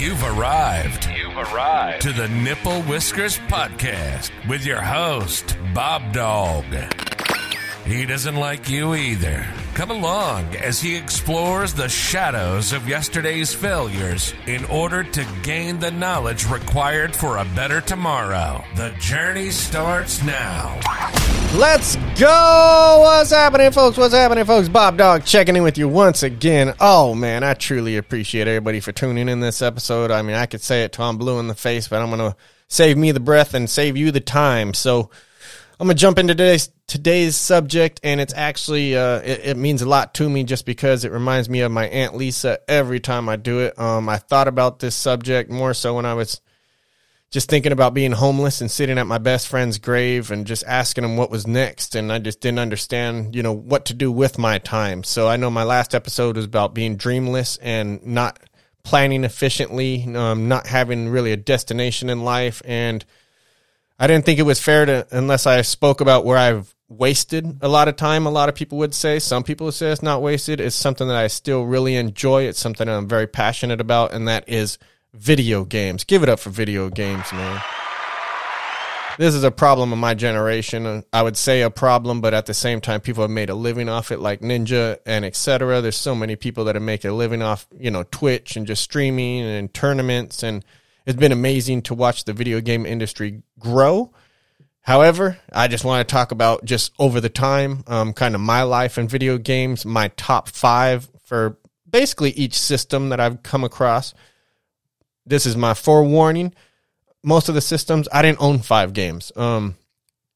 You've arrived. You've arrived to the Nipple Whiskers Podcast with your host, BobDawg. He doesn't like you either. Come along as he explores the shadows of yesterday's failures in order to gain the knowledge required for a better tomorrow. The journey starts now. Let's go! What's happening, folks? What's happening, folks? BobDawg checking in with you once again. Oh, man, I truly appreciate everybody for tuning in this episode. I mean, I could say it I'm blue in the face, but I'm going to save me the breath and save you the time. So, I'm gonna jump into today's today's subject, and it's actually uh, it, it, means a lot to me just because it reminds me of my aunt Lisa every time I do it. Um, I thought about this subject more so when I was just thinking about being homeless and sitting at my best friend's grave and just asking him what was next, and I just didn't understand, you know, what to do with my time. So I know my last episode was about being dreamless and not planning efficiently, um, not having really a destination in life, and I didn't think it was fair to unless I spoke about where I've wasted a lot of time. A lot of people would say. Some people would say it's not wasted. It's something that I still really enjoy. It's something I'm very passionate about, and that is video games. Give it up for video games, man. This is a problem of my generation. I would say a problem, but at the same time, people have made a living off it, like Ninja and etc. There's so many people that are making a living off, you know, Twitch and just streaming and tournaments and it's been amazing to watch the video game industry grow. However, I just want to talk about just over the time, um, kind of my life in video games, my top five for basically each system that I've come across. This is my forewarning. Most of the systems, I didn't own five games. Um,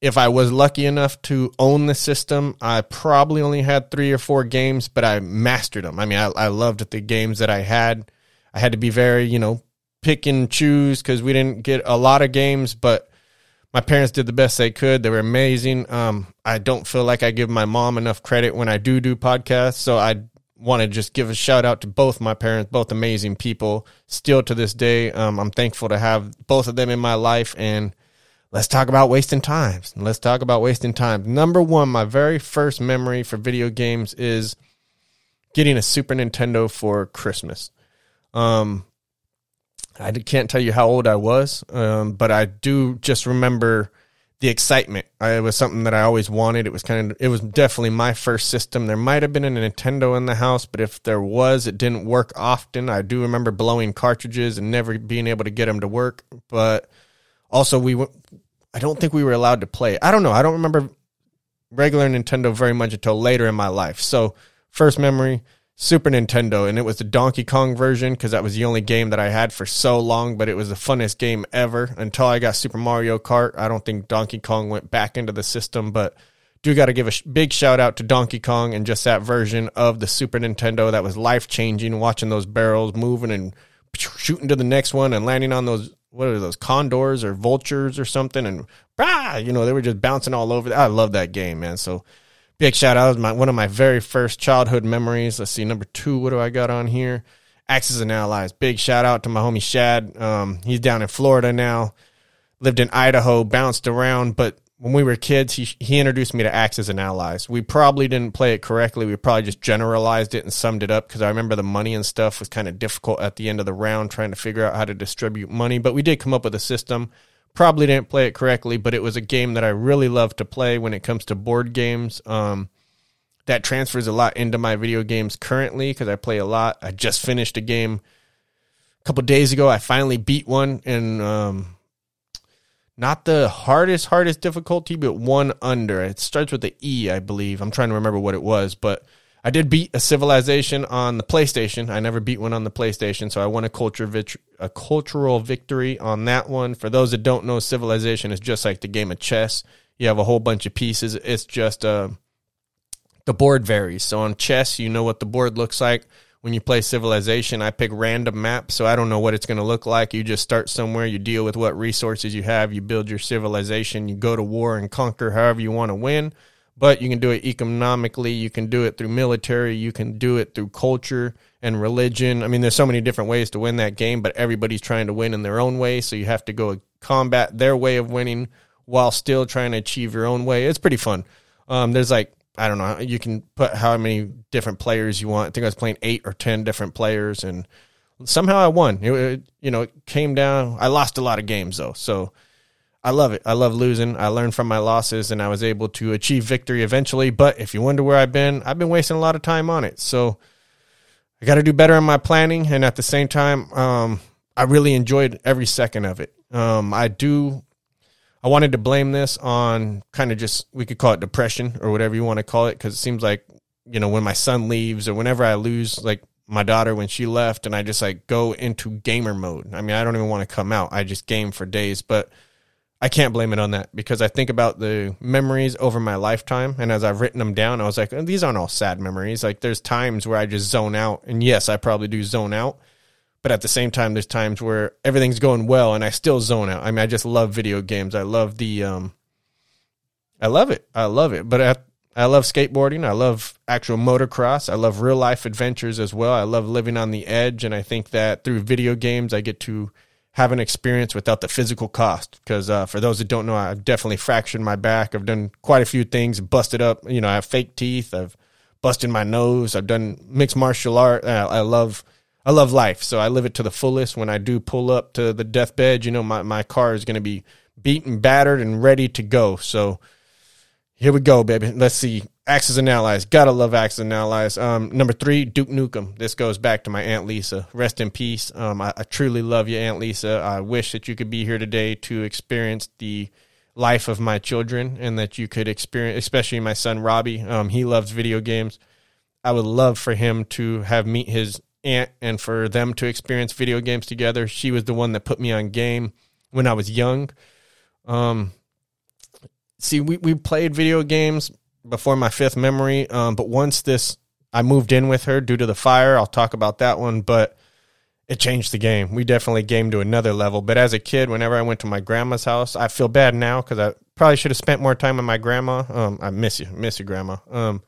if I was lucky enough to own the system, I probably only had three or four games, but I mastered them. I mean, I, I loved the games that I had. I had to be very, you know, pick and choose because we didn't get a lot of games, but my parents did the best they could. They were amazing. Um, I don't feel like I give my mom enough credit when I do do podcasts, so I want to just give a shout out to both my parents, both amazing people. Still to this day, um, I'm thankful to have both of them in my life. And let's talk about wasting times. Let's talk about wasting time. Number one, my very first memory for video games is getting a Super Nintendo for Christmas. Um, I can't tell you how old I was, um, but I do just remember the excitement. I, it was something that I always wanted. It was kind of, it was definitely my first system. There might have been a Nintendo in the house, but if there was, it didn't work often. I do remember blowing cartridges and never being able to get them to work. But also, we, went, I don't think we were allowed to play. I don't know. I don't remember regular Nintendo very much until later in my life. So, first memory Super Nintendo, and it was the Donkey Kong version because that was the only game that I had for so long. But it was the funnest game ever until I got Super Mario Kart. I don't think Donkey Kong went back into the system, but do got to give a sh- big shout out to Donkey Kong and just that version of the Super Nintendo that was life changing. Watching those barrels moving and shooting to the next one and landing on those what are those condors or vultures or something and bah, you know they were just bouncing all over. I love that game, man. So big shout out. My one of my very first childhood memories. Let's see, number two. What do I got on here? Axis and Allies. Big shout out to my homie Shad. Um, he's down in Florida now. Lived in Idaho, bounced around, but when we were kids, he he introduced me to Axis and Allies. We probably didn't play it correctly. We probably just generalized it and summed it up because I remember the money and stuff was kind of difficult at the end of the round trying to figure out how to distribute money. But we did come up with a system probably didn't play it correctly, but it was a game that I really love to play when it comes to board games. Um, that transfers a lot into my video games currently because I play a lot. I just finished a game a couple days ago. I finally beat one and um, not the hardest hardest difficulty, but one under. It starts with the E, I believe. I'm trying to remember what it was, but I did beat a civilization on the PlayStation. I never beat one on the PlayStation, so I won a culture vit- a cultural victory on that one. For those that don't know, civilization is just like the game of chess. You have a whole bunch of pieces. It's just uh, the board varies. So on chess, you know what the board looks like. When you play civilization, I pick random maps, so I don't know what it's going to look like. You just start somewhere, you deal with what resources you have, you build your civilization, you go to war and conquer however you want to win but you can do it economically you can do it through military you can do it through culture and religion i mean there's so many different ways to win that game but everybody's trying to win in their own way so you have to go combat their way of winning while still trying to achieve your own way it's pretty fun um, there's like i don't know you can put how many different players you want i think i was playing eight or ten different players and somehow I won. It, it, you know, it came down. I lost a lot of games though, so I love it. I love losing. I learned from my losses, and I was able to achieve victory eventually. But if you wonder where I've been, I've been wasting a lot of time on it. So I got to do better in my planning, and at the same time, um, I really enjoyed every second of it. Um, I do. I wanted to blame this on kind of just we could call it depression or whatever you want to call it because it seems like you know when my son leaves or whenever I lose like my daughter when she left and I just like go into gamer mode. I mean, I don't even want to come out. I just game for days, but I can't blame it on that because I think about the memories over my lifetime and as I've written them down, I was like, these aren't all sad memories. Like there's times where I just zone out and yes, I probably do zone out, but at the same time there's times where everything's going well and I still zone out. I mean, I just love video games. I love the um I love it. I love it. But at I love skateboarding. I love actual motocross. I love real life adventures as well. I love living on the edge. And I think that through video games, I get to have an experience without the physical cost. Because uh, for those that don't know, I've definitely fractured my back. I've done quite a few things, busted up. You know, I have fake teeth. I've busted my nose. I've done mixed martial art. I, I love. I love life, so I live it to the fullest. When I do pull up to the deathbed, you know, my, my car is going to be beaten, battered, and ready to go. So, here we go, baby. Let's see. Axis and Allies. Gotta love Axis and Allies. Um, number three, Duke Nukem. This goes back to my Aunt Lisa. Rest in peace. Um, I, I, truly love you, Aunt Lisa. I wish that you could be here today to experience the life of my children and that you could experience, especially my son Robbie. Um, he loves video games. I would love for him to have meet his aunt and for them to experience video games together. She was the one that put me on game when I was young. Um, see, we, we played video games before my fifth memory, um, but once this, I moved in with her due to the fire. I'll talk about that one, but it changed the game. We definitely gamed to another level. But as a kid, whenever I went to my grandma's house, I feel bad now because I probably should have spent more time with my grandma. Um, I miss you, miss you, grandma. Um,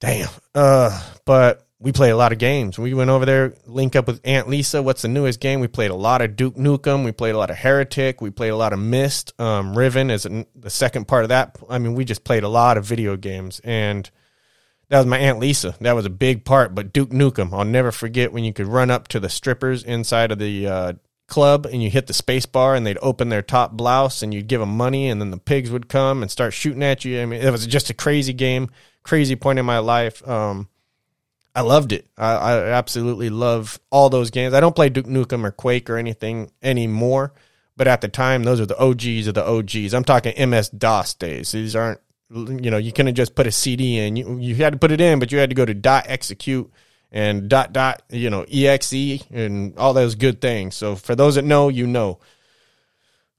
damn. Uh, but we played a lot of games. We went over there, link up with Aunt Lisa. What's the newest game? We played a lot of Duke Nukem. We played a lot of Heretic. We played a lot of Myst. Um, Riven is the second part of that. I mean, we just played a lot of video games, and that was my Aunt Lisa. That was a big part. But Duke Nukem, I'll never forget when you could run up to the strippers inside of the uh, club and you hit the space bar and they'd open their top blouse and you'd give them money and then the pigs would come and start shooting at you. I mean, it was just a crazy game, crazy point in my life. Um, I loved it. I, I, absolutely love all those games. I don't play Duke Nukem or Quake or anything anymore, but at the time, those are the OGs of the OGs. I'm talking MS DOS days. These aren't, you know, you couldn't just put a CD in. You, you had to put it in, but you had to go to dot execute and dot dot, you know, exe and all those good things. So for those that know, you know.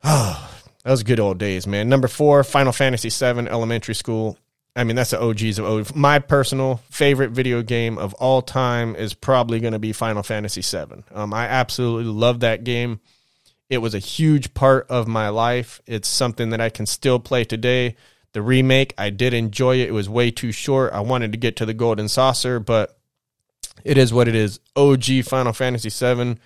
Oh, those good old days, man. Number four, Final Fantasy VII Elementary School. I mean, that's the OGs of OG. My personal favorite video game of all time is probably going to be Final Fantasy VII. Um, I absolutely love that game. It was a huge part of my life. It's something that I can still play today. The remake, I did enjoy it. It was way too short. I wanted to get to the Golden Saucer, but it is what it is. OG Final Fantasy VII,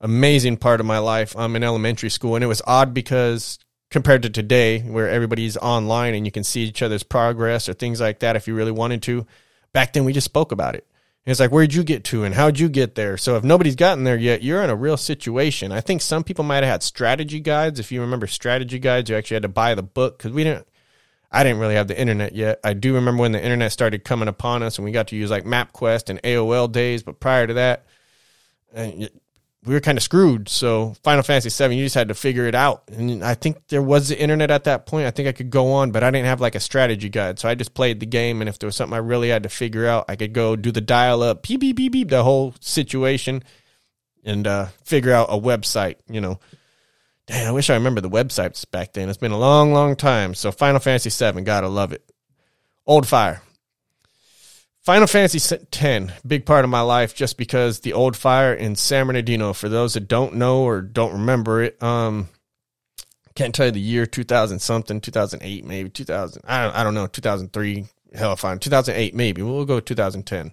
amazing part of my life. I'm in elementary school, and it was odd because compared to today where everybody's online and you can see each other's progress or things like that if you really wanted to back then we just spoke about it. And it's like where'd you get to and how'd you get there? So if nobody's gotten there yet you're in a real situation. I think some people might have had strategy guides. If you remember strategy guides you actually had to buy the book because we didn't i didn't really have the internet yet. I do remember when the internet started coming upon us and we got to use like mapquest and aol days but prior to that uh, we were kind of screwed. So Final Fantasy Seven, you just had to figure it out. And I think there was the internet at that point. I think I could go on, but I didn't have like a strategy guide. So I just played the game, and if there was something I really had to figure out, I could go do the dial up, beep beep beep beep, the whole situation, and uh, figure out a website. You know, damn, I wish I remember the websites back then. It's been a long, long time. So Final Fantasy Seven, gotta love it. Old Fire. Final Fantasy X, big part of my life, just because the old fire in San Bernardino. For those that don't know or don't remember it, um, can't tell you the year, two thousand something, two thousand eight, maybe two thousand. I don't, I don't know, two thousand three. Hell, fine, two thousand eight, maybe. We'll go two thousand ten.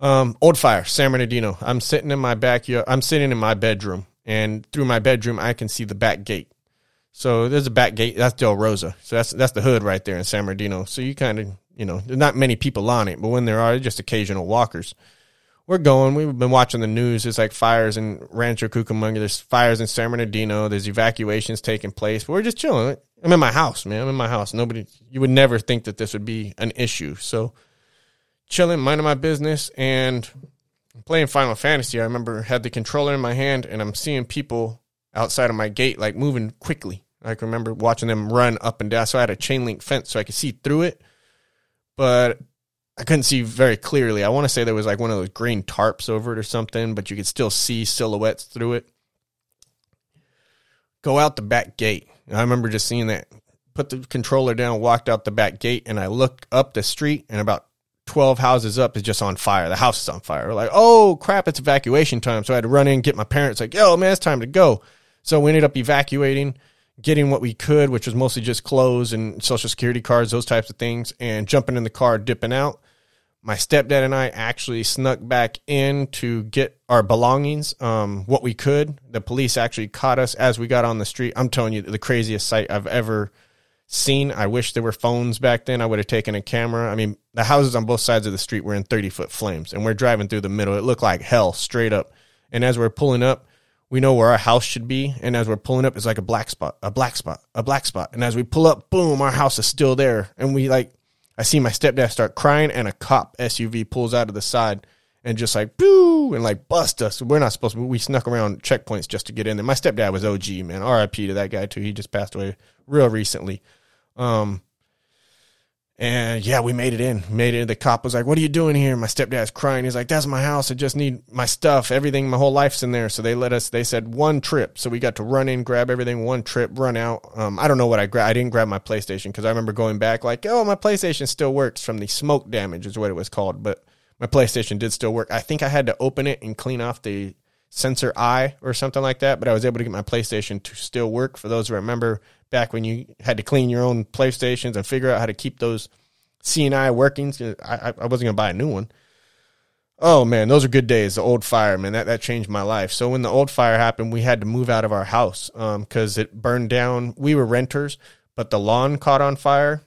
Um, old fire, San Bernardino. I'm sitting in my backyard. I'm sitting in my bedroom, and through my bedroom, I can see the back gate. So there's a back gate. That's Del Rosa. So that's that's the hood right there in San Bernardino. So you kind of you know, there's not many people on it, but when there are, just occasional walkers. we're going. We've been watching the news. There's like fires in Rancho Cucamonga. There's fires in San Bernardino. There's evacuations taking place. But we're just chilling. I'm in my house, man. I'm in my house. Nobody, you would never think that this would be an issue. So chilling, minding my business, and playing Final Fantasy. I remember had the controller in my hand, and I'm seeing people outside of my gate like moving quickly. I can remember watching them run up and down. So I had a chain link fence so I could see through it, but I couldn't see very clearly. I want to say there was like one of those green tarps over it or something, but you could still see silhouettes through it. Go out the back gate. I remember just seeing that. Put the controller down, walked out the back gate, and I looked up the street, and about 12 houses up is just on fire. The house is on fire. We're like, oh crap, it's evacuation time. So I had to run in, get my parents, like, yo, man, it's time to go. So we ended up evacuating, getting what we could, which was mostly just clothes and social security cards, those types of things, and jumping in the car, dipping out my stepdad and I actually snuck back in to get our belongings, um, what we could. The police actually caught us as we got on the street. I'm telling you, the craziest sight I've ever seen. I wish there were phones back then. I would have taken a camera. I mean, the houses on both sides of the street were in 30 foot flames, and we're driving through the middle. It looked like hell straight up. And as we're pulling up, we know where our house should be. And as we're pulling up, it's like a black spot, a black spot, a black spot. And as we pull up, boom, our house is still there. And we like I see my stepdad start crying, and a cop SUV pulls out of the side and just like boo and like bust us. We're not supposed to. We snuck around checkpoints just to get in there. My stepdad was OG man. R.I.P. to that guy too. He just passed away real recently. Um, and yeah, we made it in. Made it. The cop was like, "What are you doing here?" My stepdad's crying. He's like, "That's my house. I just need my stuff. Everything. My whole life's in there." So they let us. They said one trip. So we got to run in, grab everything, one trip, run out. Um, I don't know what I grabbed. I didn't grab my PlayStation because I remember going back like, "Oh, my PlayStation still works from the smoke damage," is what it was called. But my PlayStation did still work. I think I had to open it and clean off the sensor I or something like that. But I was able to get my PlayStation to still work. For those who remember back when you had to clean your own PlayStations and figure out how to keep those CNI workings. I, I wasn't gonna buy a new one. Oh man, those are good days. The old fire, man, that that changed my life. So when the old fire happened, we had to move out of our house because um, it burned down. We were renters, but the lawn caught on fire,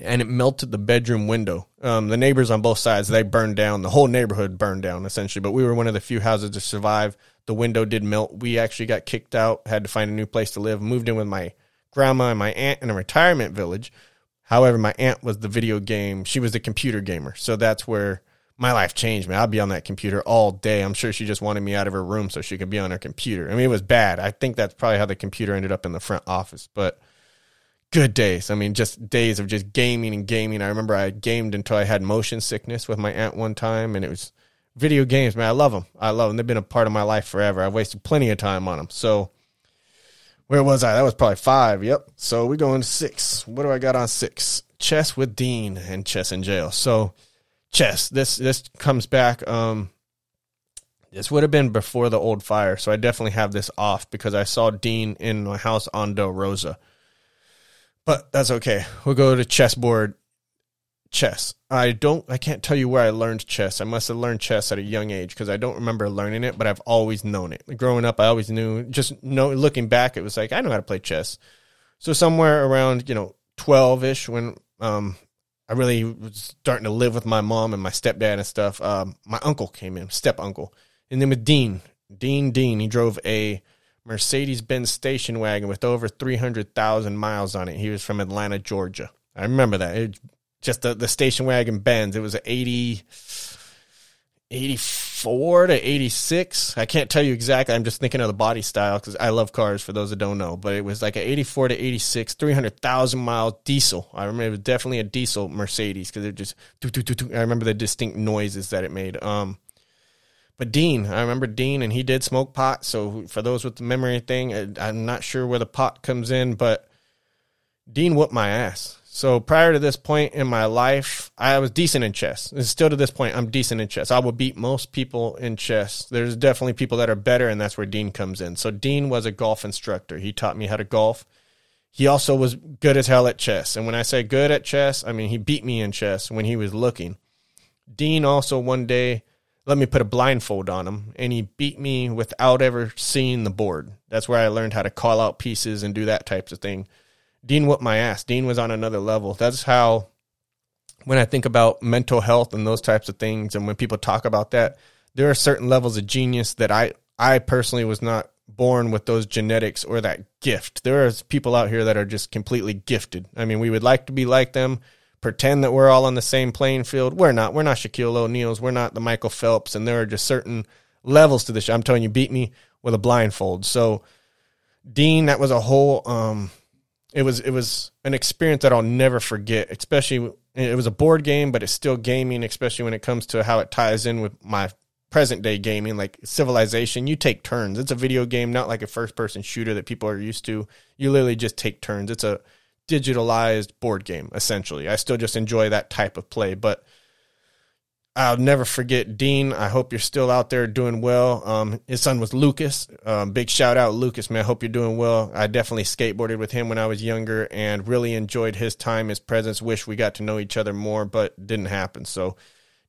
and it melted the bedroom window. Um, the neighbors on both sides they burned down. The whole neighborhood burned down essentially. But we were one of the few houses to survive. The window did melt. We actually got kicked out. Had to find a new place to live. Moved in with my grandma and my aunt in a retirement village However, my aunt was the video game, she was the computer gamer. So that's where my life changed, man. I'd be on that computer all day. I'm sure she just wanted me out of her room so she could be on her computer. I mean, it was bad. I think that's probably how the computer ended up in the front office, but good days. I mean, just days of just gaming and gaming. I remember I gamed until I had motion sickness with my aunt one time, and it was video games, man. I love them. I love them. They've been a part of my life forever. I've wasted plenty of time on them. So, where was I? That was probably five. Yep. So we go into six. What do I got on six? Chess with Dean and Chess in jail. So chess. This this comes back. Um, this would have been before the old fire, so I definitely have this off because I saw Dean in my house on Del Rosa. But that's okay. We'll go to chessboard chess. I don't I can't tell you where I learned chess. I must have learned chess at a young age because I don't remember learning it, but I've always known it. Growing up, I always knew just know looking back it was like I know how to play chess. So somewhere around, you know, 12ish when um I really was starting to live with my mom and my stepdad and stuff, um my uncle came in, step uncle. And then with Dean, Dean Dean, he drove a Mercedes Benz station wagon with over 300,000 miles on it. He was from Atlanta, Georgia. I remember that. It just the, the station wagon Benz. It was 80, 84 to 86. I can't tell you exactly. I'm just thinking of the body style because I love cars for those that don't know. But it was like an 84 to 86, 300,000 mile diesel. I remember it was definitely a diesel Mercedes because it just, I remember the distinct noises that it made. Um, but Dean, I remember Dean, and he did smoke pot. So for those with the memory thing, I'm not sure where the pot comes in, but Dean whooped my ass. So prior to this point in my life, I was decent in chess. And still to this point, I'm decent in chess. I will beat most people in chess. There's definitely people that are better, and that's where Dean comes in. So Dean was a golf instructor. He taught me how to golf. He also was good as hell at chess. And when I say good at chess, I mean he beat me in chess when he was looking. Dean also one day let me put a blindfold on him, and he beat me without ever seeing the board. That's where I learned how to call out pieces and do that types of thing. Dean whooped my ass. Dean was on another level. That's how when I think about mental health and those types of things, and when people talk about that, there are certain levels of genius that I I personally was not born with those genetics or that gift. There are people out here that are just completely gifted. I mean, we would like to be like them, pretend that we're all on the same playing field. We're not. We're not Shaquille O'Neal's. We're not the Michael Phelps. And there are just certain levels to this. I'm telling you, beat me with a blindfold. So, Dean, that was a whole. Um, it was it was an experience that I'll never forget. Especially, it was a board game, but it's still gaming. Especially when it comes to how it ties in with my present day gaming, like Civilization, you take turns. It's a video game, not like a first person shooter that people are used to. You literally just take turns. It's a digitalized board game, essentially. I still just enjoy that type of play, but I'll never forget Dean. I hope you're still out there doing well. Um, his son was Lucas. Um, big shout out, Lucas, man. I hope you're doing well. I definitely skateboarded with him when I was younger and really enjoyed his time, his presence. Wish we got to know each other more, but didn't happen. So,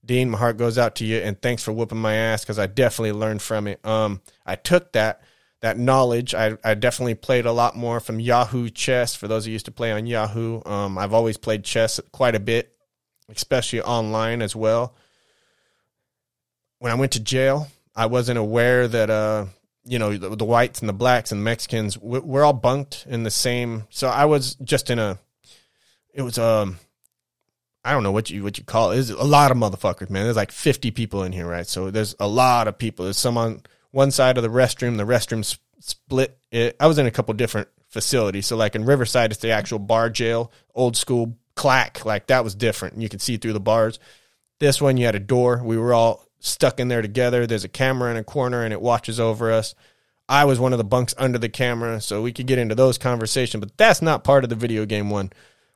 Dean, my heart goes out to you, and thanks for whooping my ass because I definitely learned from it. Um, I took that that knowledge. I, I definitely played a lot more from Yahoo Chess. For those who used to play on Yahoo, um, I've always played chess quite a bit, especially online as well. When I went to jail, I wasn't aware that uh, you know the, the whites and the blacks and the Mexicans we're all bunked in the same. So I was just in a. It was um I don't know what you what you call it. There's a lot of motherfuckers, man. There's like 50 people in here, right? So there's a lot of people. There's some on one side of the restroom. The restroom split. It, I was in a couple different facilities. So like in Riverside, it's the actual bar jail, old school clack. Like that was different. You could see through the bars. This one, you had a door. We were all stuck in there together. There's a camera in a corner and it watches over us. I was one of the bunks under the camera, so we could get into those conversations, but that's not part of the video game one.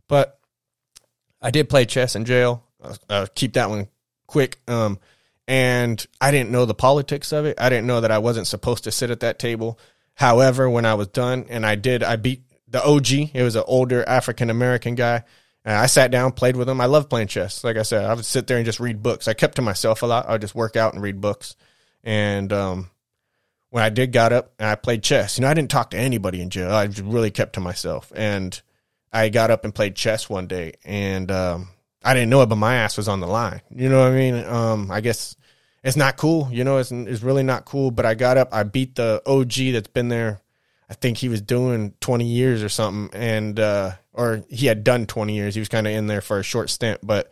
But I did play chess in jail. Uh, uh, keep that one quick. Um, and I didn't know the politics of it. I didn't know that I wasn't supposed to sit at that table. However, when I was done, and I did, I beat the OG. It was an older African American guy. And I sat down, played with him. I love playing chess. Like I said, I would sit there and just read books. I kept to myself a lot. I would just work out and read books. And um, when I did got up and I played chess, you know, I didn't talk to anybody in jail. I really kept to myself. And I got up and played chess one day, and um, I didn't know it, but my ass was on the line. You know what I mean? Um, I guess it's not cool. You know, it's it's really not cool. But I got up, I beat the OG that's been there. I think he was doing twenty years or something, and uh, or he had done twenty years. He was kind of in there for a short stint, but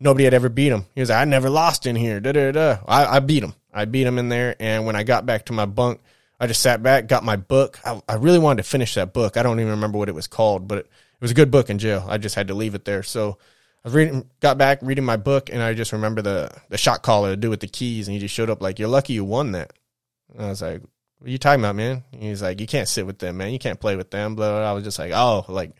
nobody had ever beat him. He was like, I never lost in here. Da da da. I, I beat him. I beat him in there, and when I got back to my bunk. I just sat back, got my book. I, I, really wanted to finish that book. I don't even remember what it was called, but it was a good book in jail. I just had to leave it there. So I was reading, got back reading my book, and I just remember the the shot caller to do with the keys, and he just showed up like, "You're lucky you won that." And I was like, "What are you talking about, man?" And he's like, "You can't sit with them, man. You can't play with them." Blah. I was just like, "Oh, like,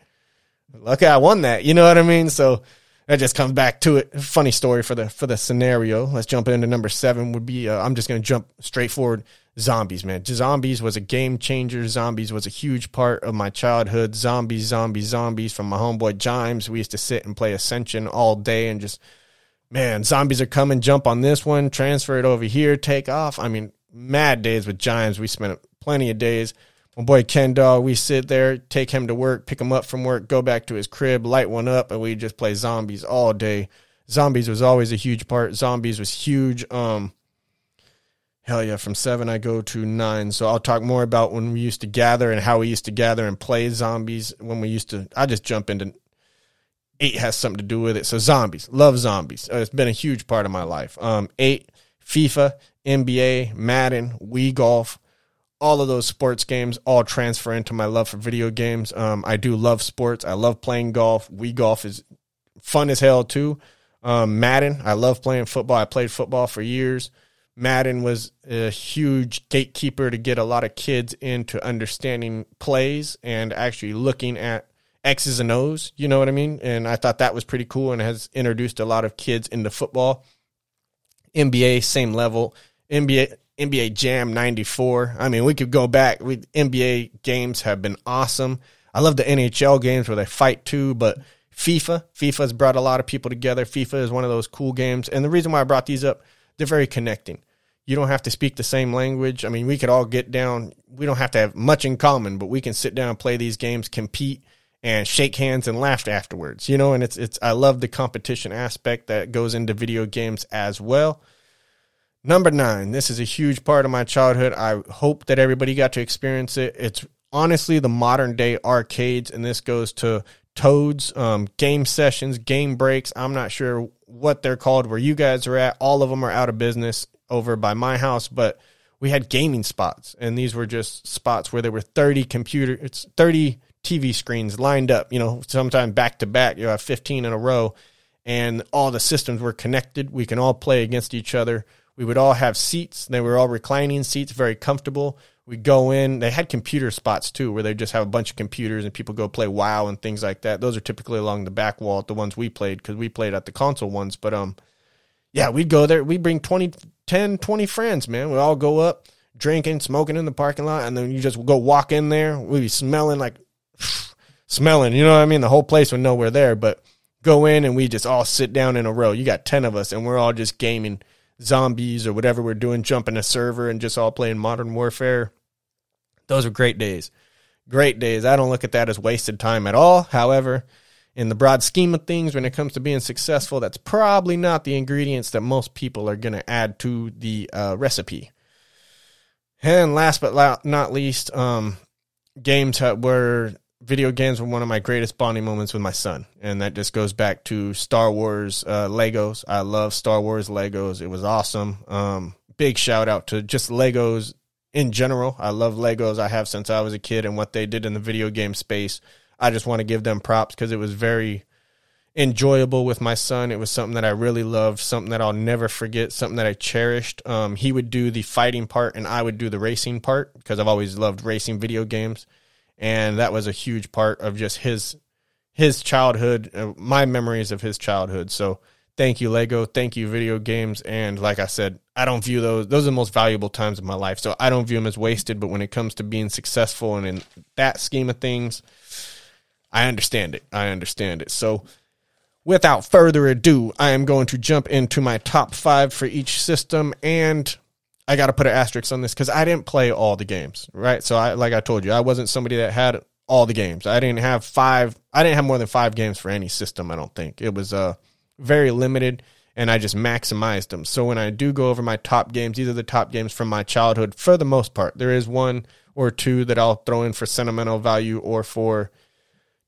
lucky I won that." You know what I mean? So that just comes back to it. Funny story for the for the scenario. Let's jump into number seven. Would be uh, I'm just going to jump straight forward zombies, man. Zombies was a game changer. Zombies was a huge part of my childhood. Zombies, zombies, zombies from my homeboy Jimes. We used to sit and play Ascension all day and just, man, zombies are coming. Jump on this one, transfer it over here, take off. I mean, mad days with Jimes. We spent plenty of days. My boy Ken Dog, we sit there, take him to work, pick him up from work, go back to his crib, light one up, and we just play zombies all day. Zombies was always a huge part. Zombies was huge. Um, Hell yeah, from seven I go to nine. So I'll talk more about when we used to gather and how we used to gather and play zombies. When we used to, I just jump into eight has something to do with it. So zombies, love zombies. Uh, it's been a huge part of my life. Um, eight, FIFA, NBA, Madden, Wii Golf, all of those sports games all transfer into my love for video games. Um, I do love sports. I love playing golf. Wii Golf is fun as hell too. Um, Madden, I love playing football. I played football for years. Madden was a huge gatekeeper to get a lot of kids into understanding plays and actually looking at X's and O's. You know what I mean? And I thought that was pretty cool and has introduced a lot of kids into football. NBA, same level. NBA, NBA Jam 94. I mean, we could go back. We, NBA games have been awesome. I love the NHL games where they fight too, but FIFA, FIFA has brought a lot of people together. FIFA is one of those cool games. And the reason why I brought these up they're very connecting. You don't have to speak the same language. I mean, we could all get down. We don't have to have much in common, but we can sit down and play these games, compete, and shake hands and laugh afterwards. You know, and it's it's I love the competition aspect that goes into video games as well. Number nine, this is a huge part of my childhood. I hope that everybody got to experience it. It's honestly the modern day arcades, and this goes to Toads, um, game sessions, game breaks. I'm not sure what they're called where you guys are at. All of them are out of business over by my house, but we had gaming spots, and these were just spots where there were 30 computer, it's 30 TV screens lined up, you know, sometimes back to back. You have 15 in a row, and all the systems were connected. We can all play against each other. We would all have seats. They were all reclining seats, very comfortable. We go in. They had computer spots too, where they just have a bunch of computers and people go play WoW and things like that. Those are typically along the back wall at the ones we played because we played at the console ones. But um, yeah, we'd go there. We'd bring 20, 10, 20 friends, man. We all go up, drinking, smoking in the parking lot, and then you just go walk in there. We'd be smelling like smelling. You know what I mean? The whole place would know we're there, but go in and we just all sit down in a row. You got 10 of us and we're all just gaming zombies or whatever we're doing, jumping a server and just all playing modern warfare. Those are great days. Great days. I don't look at that as wasted time at all. However, in the broad scheme of things, when it comes to being successful, that's probably not the ingredients that most people are going to add to the uh, recipe. And last but not least, um, games were video games were one of my greatest bonding moments with my son, and that just goes back to Star Wars uh, Legos. I love Star Wars Legos. It was awesome. Um, big shout out to just Legos in general. I love Legos. I have since I was a kid, and what they did in the video game space. I just want to give them props because it was very enjoyable with my son. It was something that I really loved, something that I'll never forget, something that I cherished. Um, he would do the fighting part, and I would do the racing part because I've always loved racing video games and that was a huge part of just his his childhood, uh, my memories of his childhood. So thank you Lego, thank you video games, and like I said, I don't view those those are the most valuable times of my life. So I don't view them as wasted. But when it comes to being successful and in that scheme of things, I understand it. I understand it. So. Without further ado, I am going to jump into my top five for each system and I got to put an asterisk on this because I didn't play all the games, right? So I, like I told you, I wasn't somebody that had all the games. I didn't have five. I didn't have more than five games for any system. I don't think it was uh very limited, and I just maximized them. So when I do go over my top games, these are the top games from my childhood for the most part. There is one or two that I'll throw in for sentimental value or for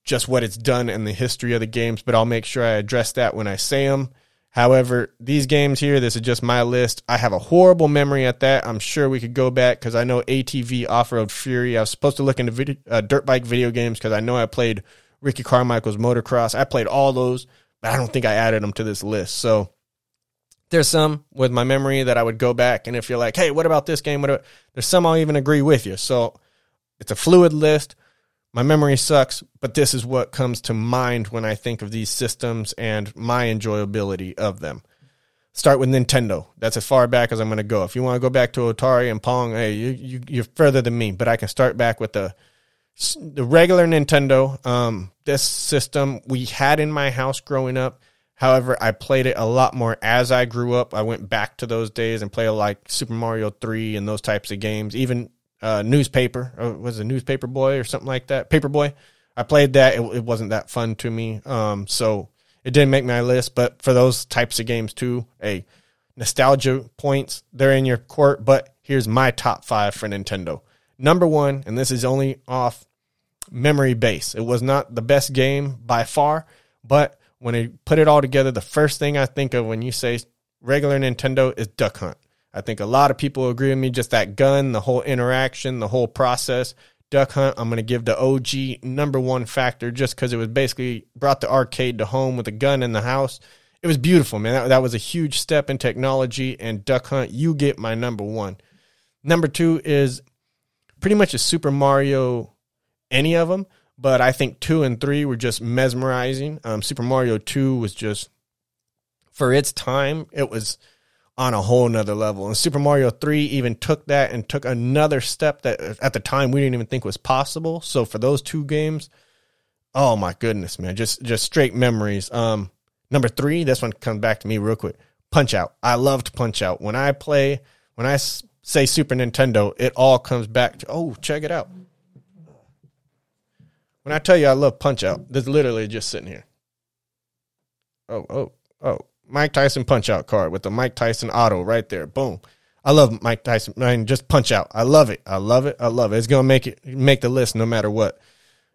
just what it's done in the history of the games, but I'll make sure I address that when I say them. However, these games here, this is just my list. I have a horrible memory at that. I'm sure we could go back because I know ATV Off Road Fury. I was supposed to look into video, uh, dirt bike video games because I know I played Ricky Carmichael's Motocross. I played all those, but I don't think I added them to this list. So there's some with my memory that I would go back. And if you're like, hey, what about this game? What about, there's some I'll even agree with you. So it's a fluid list. My memory sucks, but this is what comes to mind when I think of these systems and my enjoyability of them. Start with Nintendo. That's as far back as I'm going to go. If you want to go back to Atari and Pong, hey, you, you, you're further than me, but I can start back with the the regular Nintendo. Um, this system we had in my house growing up. However, I played it a lot more as I grew up. I went back to those days and played like Super Mario 3 and those types of games. Even uh, newspaper. Was a newspaper boy or something like that. Paperboy. I played that. It, it, wasn't that fun to me. Um, so it didn't make my list. But for those types of games too, a nostalgia points they're in your court. But here's my top five for Nintendo. Number one, and this is only off memory base. It was not the best game by far, but when I put it all together, the first thing I think of when you say regular Nintendo is Duck Hunt. I think a lot of people agree with me. Just that gun, the whole interaction, the whole process. Duck Hunt, I'm going to give the OG number one factor just because it was basically brought the arcade to home with a gun in the house. It was beautiful, man. That, that was a huge step in technology. And Duck Hunt, you get my number one. Number two is pretty much a Super Mario, any of them. But I think two and three were just mesmerizing. Um, Super Mario 2 was just, for its time, it was on a whole nother level. And Super Mario 3 even took that and took another step that at the time we didn't even think was possible. So for those two games, oh my goodness, man, just just straight memories. Um number 3, this one comes back to me real quick. Punch Out. I loved Punch Out. When I play when I say Super Nintendo, it all comes back to oh, check it out. When I tell you I love Punch Out, this literally just sitting here. Oh, oh, oh. Mike Tyson Punch Out card with the Mike Tyson auto right there. Boom. I love Mike Tyson. I mean, just Punch Out. I love it. I love it. I love it. It's gonna make it make the list no matter what.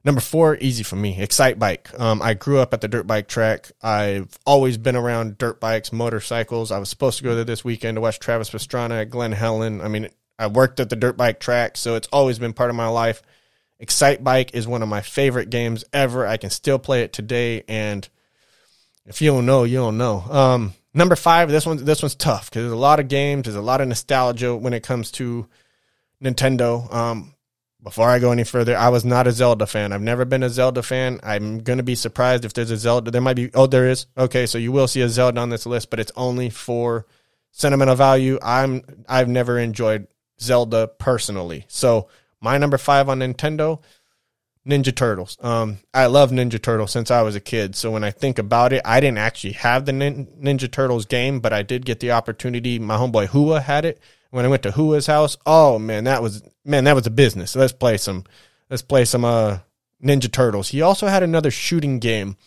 Number four, easy for me. Excitebike. Um, I grew up at the dirt bike track. I've always been around dirt bikes, motorcycles. I was supposed to go there this weekend to watch Travis Pastrana at Glen Helen. I mean, I worked at the dirt bike track, so it's always been part of my life. Excite bike is one of my favorite games ever. I can still play it today, and if you don't know, you don't know. Um, number five, this one, this one's tough because there's a lot of games. There's a lot of nostalgia when it comes to Nintendo. Um, before I go any further, I was not a Zelda fan. I've never been a Zelda fan. I'm to be surprised if there's a Zelda. There might be, oh, there is. Okay, so you will see a Zelda on this list, but it's only for sentimental value. I'm I've never enjoyed Zelda personally. So, my number 5 on Nintendo, Ninja Turtles. Um, I love Ninja Turtles since I was a kid. So when I think about it, I didn't actually have the Ninja Turtles game, but I did get the opportunity. My homeboy Hua had it, when I went to Hua's house, oh man, that was man, that was a business. let's play some let's play some uh Ninja Turtles. He also had another shooting game.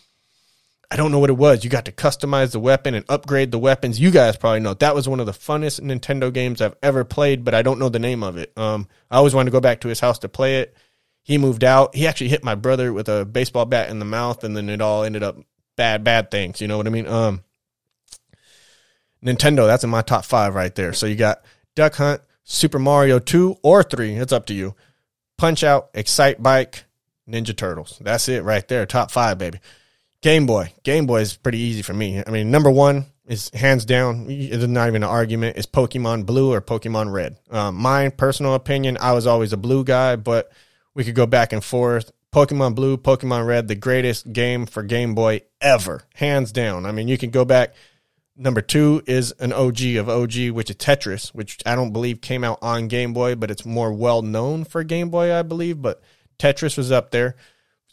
I don't know what it was. You got to customize the weapon and upgrade the weapons. You guys probably know that was one of the funnest Nintendo games I've ever played, but I don't know the name of it. Um, I always wanted to go back to his house to play it. He moved out. He actually hit my brother with a baseball bat in the mouth, and then it all ended up bad, bad things. You know what I mean? Um, Nintendo, that's in my top five right there. So you got Duck Hunt, Super Mario 2 or 3. It's up to you. Punch Out, Excite Bike, Ninja Turtles. That's it right there. Top five, baby. Game Boy. Game Boy is pretty easy for me. I mean, number one is hands down, it's not even an argument, is Pokemon Blue or Pokemon Red. Um, my personal opinion, I was always a blue guy, but we could go back and forth. Pokemon Blue, Pokemon Red, the greatest game for Game Boy ever, hands down. I mean, you can go back Number two is an OG of OG, which is Tetris, which I don't believe came out on Game Boy, but it's more well known for Game Boy, I believe. But Tetris was up there.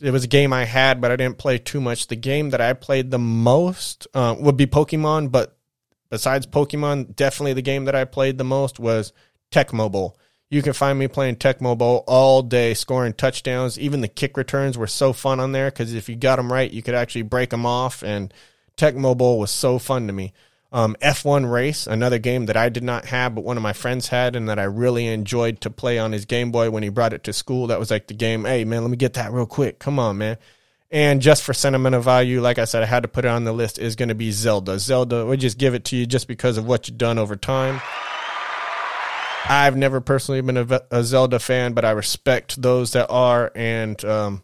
It was a game I had, but I didn't play too much. The game that I played the most uh, would be Pokemon, but besides Pokemon, definitely the game that I played the most was Tecmo Bowl. You can find me playing Tecmo Bowl all day, scoring touchdowns. Even the kick returns were so fun on there because if you got them right, you could actually break them off and – Tecmo Bowl was so fun to me. Um, F1 Race, another game that I did not have, but one of my friends had, and that I really enjoyed to play on his Game Boy when he brought it to school. That was like the game. Hey, man, let me get that real quick. Come on, man. And just for sentimental value, like I said, I had to put it on the list, is going to be Zelda. Zelda, we just give it to you just because of what you've done over time. I've never personally been a, a Zelda fan, but I respect those that are. And um,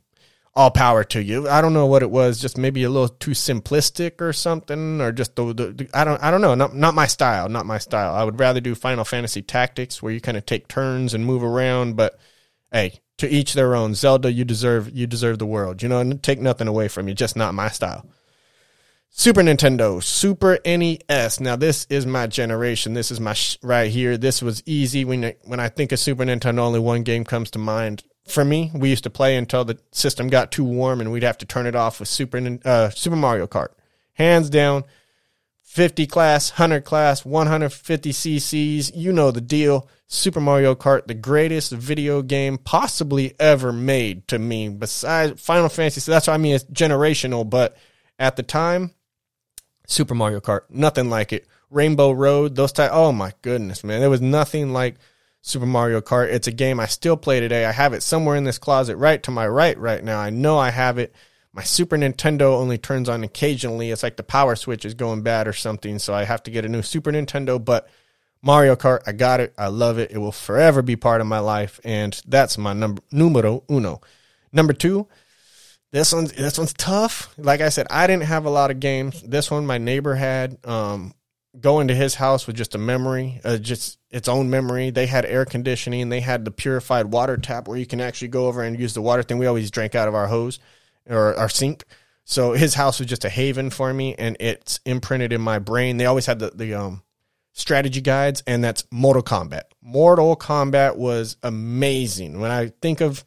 all power to you. I don't know what it was, just maybe a little too simplistic or something, or just the, the I don't I don't know, not not my style, not my style. I would rather do Final Fantasy Tactics where you kind of take turns and move around, but hey, to each their own. Zelda, you deserve you deserve the world. You know, and take nothing away from you, just not my style. Super Nintendo, Super NES. Now this is my generation. This is my sh- right here. This was easy when when I think of Super Nintendo. Only one game comes to mind for me, we used to play until the system got too warm and we'd have to turn it off with Super uh, Super Mario Kart. Hands down, 50 class, 100 class, 150 cc's, you know the deal. Super Mario Kart, the greatest video game possibly ever made to me, besides Final Fantasy. So that's what I mean, it's generational, but at the time, Super Mario Kart, nothing like it. Rainbow Road, those type. Oh my goodness, man, there was nothing like Super Mario Kart. It's a game I still play today. I have it somewhere in this closet right to my right right now. I know I have it. My Super Nintendo only turns on occasionally. It's like the power switch is going bad or something, so I have to get a new Super Nintendo, but Mario Kart, I got it. I love it. It will forever be part of my life, and that's my number numero uno. Number two, this one's this one's tough. Like I said, I didn't have a lot of games. This one my neighbor had. Um, going to his house was just a memory, uh, just its own memory. They had air conditioning. They had the purified water tap where you can actually go over and use the water thing. We always drank out of our hose or our sink. So his house was just a haven for me, and it's imprinted in my brain. They always had the the um, strategy guides, and that's Mortal Kombat. Mortal Kombat was amazing. When I think of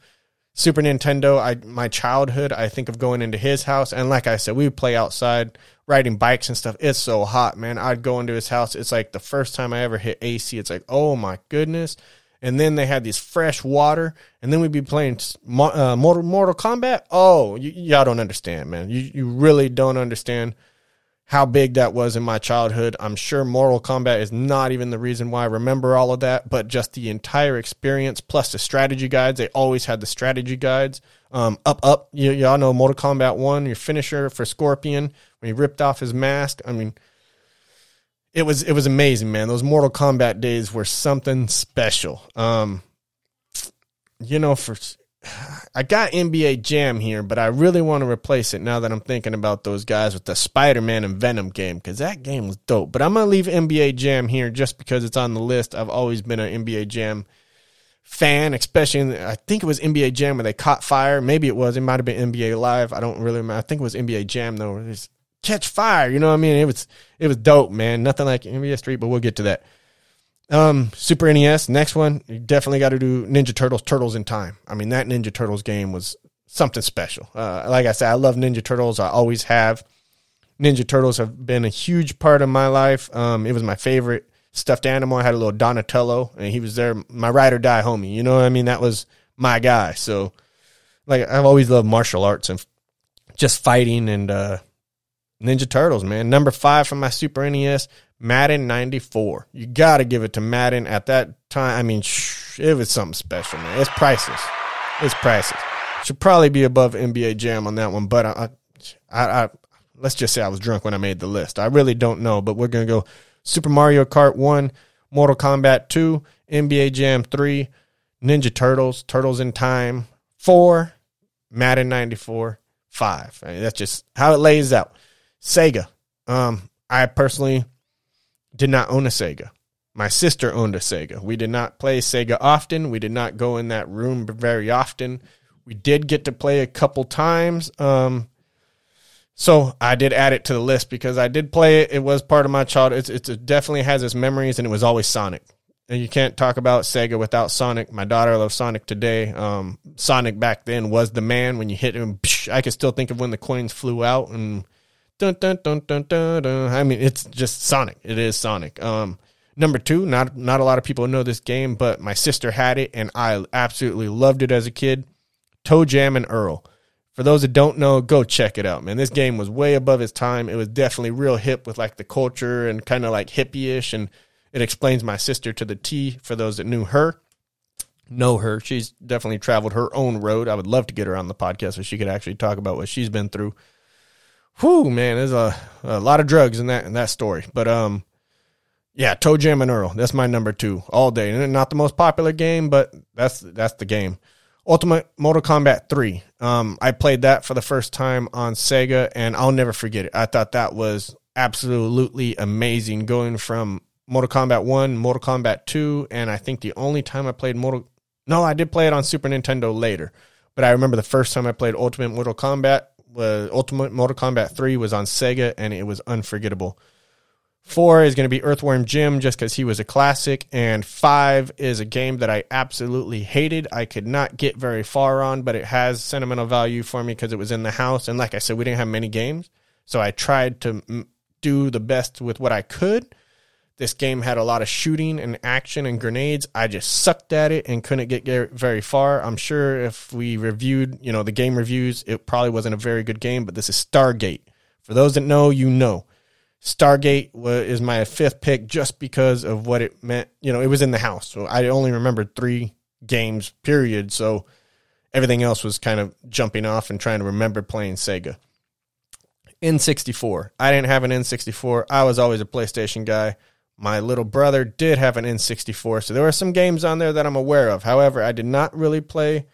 Super Nintendo, I my childhood, I think of going into his house, and like I said, we would play outside riding bikes and stuff. It's so hot, man. I'd go into his house. It's like the first time I ever hit AC. It's like, oh my goodness. and then they had these fresh water, and then we'd be playing uh, Mortal, Mortal Kombat. Oh, y- y'all don't understand, man. You you really don't understand how big that was in my childhood. I'm sure Mortal Kombat is not even the reason why I remember all of that, but just the entire experience plus the strategy guides. They always had the strategy guides. Um, up, up. You, y'all know Mortal Kombat 1, your finisher for Scorpion when he ripped off his mask. I mean, it was it was amazing, man. Those Mortal Kombat days were something special. Um, you know, for I got NBA Jam here, but I really want to replace it now that I'm thinking about those guys with the Spider Man and Venom game because that game was dope. But I'm gonna leave NBA Jam here just because it's on the list. I've always been an NBA Jam fan, especially in, I think it was NBA Jam where they caught fire. Maybe it was. It might have been NBA Live. I don't really remember. I think it was NBA Jam though. Was catch fire. You know what I mean? It was it was dope, man. Nothing like NBA Street, but we'll get to that. Um, Super NES. Next one, you definitely got to do Ninja Turtles. Turtles in Time. I mean, that Ninja Turtles game was something special. Uh, like I said, I love Ninja Turtles. I always have. Ninja Turtles have been a huge part of my life. Um, it was my favorite stuffed animal. I had a little Donatello, and he was there, my ride or die homie. You know what I mean? That was my guy. So, like, I've always loved martial arts and just fighting and uh, Ninja Turtles, man. Number five from my Super NES, Madden 94. You got to give it to Madden at that time. I mean, shh, it was something special, man. It's priceless. It's priceless. Should probably be above NBA Jam on that one, but I, I, I, let's just say I was drunk when I made the list. I really don't know, but we're gonna go Super Mario Kart 1, Mortal Kombat 2, NBA Jam 3, Ninja Turtles, Turtles in Time 4, Madden 94 5. I mean, that's just how it lays out. Sega. Um, I personally did not own a Sega. My sister owned a Sega. We did not play Sega often. We did not go in that room very often. We did get to play a couple times. Um, so I did add it to the list because I did play it. It was part of my childhood. It's, it definitely has its memories, and it was always Sonic. And you can't talk about Sega without Sonic. My daughter loves Sonic today. Um, Sonic back then was the man. When you hit him, psh, I can still think of when the coins flew out and dun dun dun dun dun. dun. I mean, it's just Sonic. It is Sonic. Um, number two, not not a lot of people know this game, but my sister had it, and I absolutely loved it as a kid. ToeJam and Earl. For those that don't know, go check it out, man. This game was way above its time. It was definitely real hip with like the culture and kind of like hippie-ish, and it explains my sister to the T. For those that knew her, know her, she's definitely traveled her own road. I would love to get her on the podcast so she could actually talk about what she's been through. Whew, man, there's a, a lot of drugs in that in that story. But um, yeah, ToeJam and Earl. That's my number two all day. And not the most popular game, but that's that's the game. Ultimate Mortal Kombat 3. Um, I played that for the first time on Sega, and I'll never forget it. I thought that was absolutely amazing going from Mortal Kombat 1, Mortal Kombat 2, and I think the only time I played Mortal. No, I did play it on Super Nintendo later, but I remember the first time I played Ultimate Mortal Kombat was Ultimate Mortal Kombat 3 was on Sega, and it was unforgettable. Four is going to be Earthworm Jim just because he was a classic. And five is a game that I absolutely hated. I could not get very far on, but it has sentimental value for me because it was in the house. And like I said, we didn't have many games. So I tried to do the best with what I could. This game had a lot of shooting and action and grenades. I just sucked at it and couldn't get very far. I'm sure if we reviewed, you know, the game reviews, it probably wasn't a very good game, but this is Stargate. For those that know, you know. Stargate is my fifth pick just because of what it meant. You know, it was in the house. So I only remembered three games, period. So everything else was kind of jumping off and trying to remember playing Sega. N64. I didn't have an N64. I was always a PlayStation guy. My little brother did have an N64. So there were some games on there that I'm aware of. However, I did not really play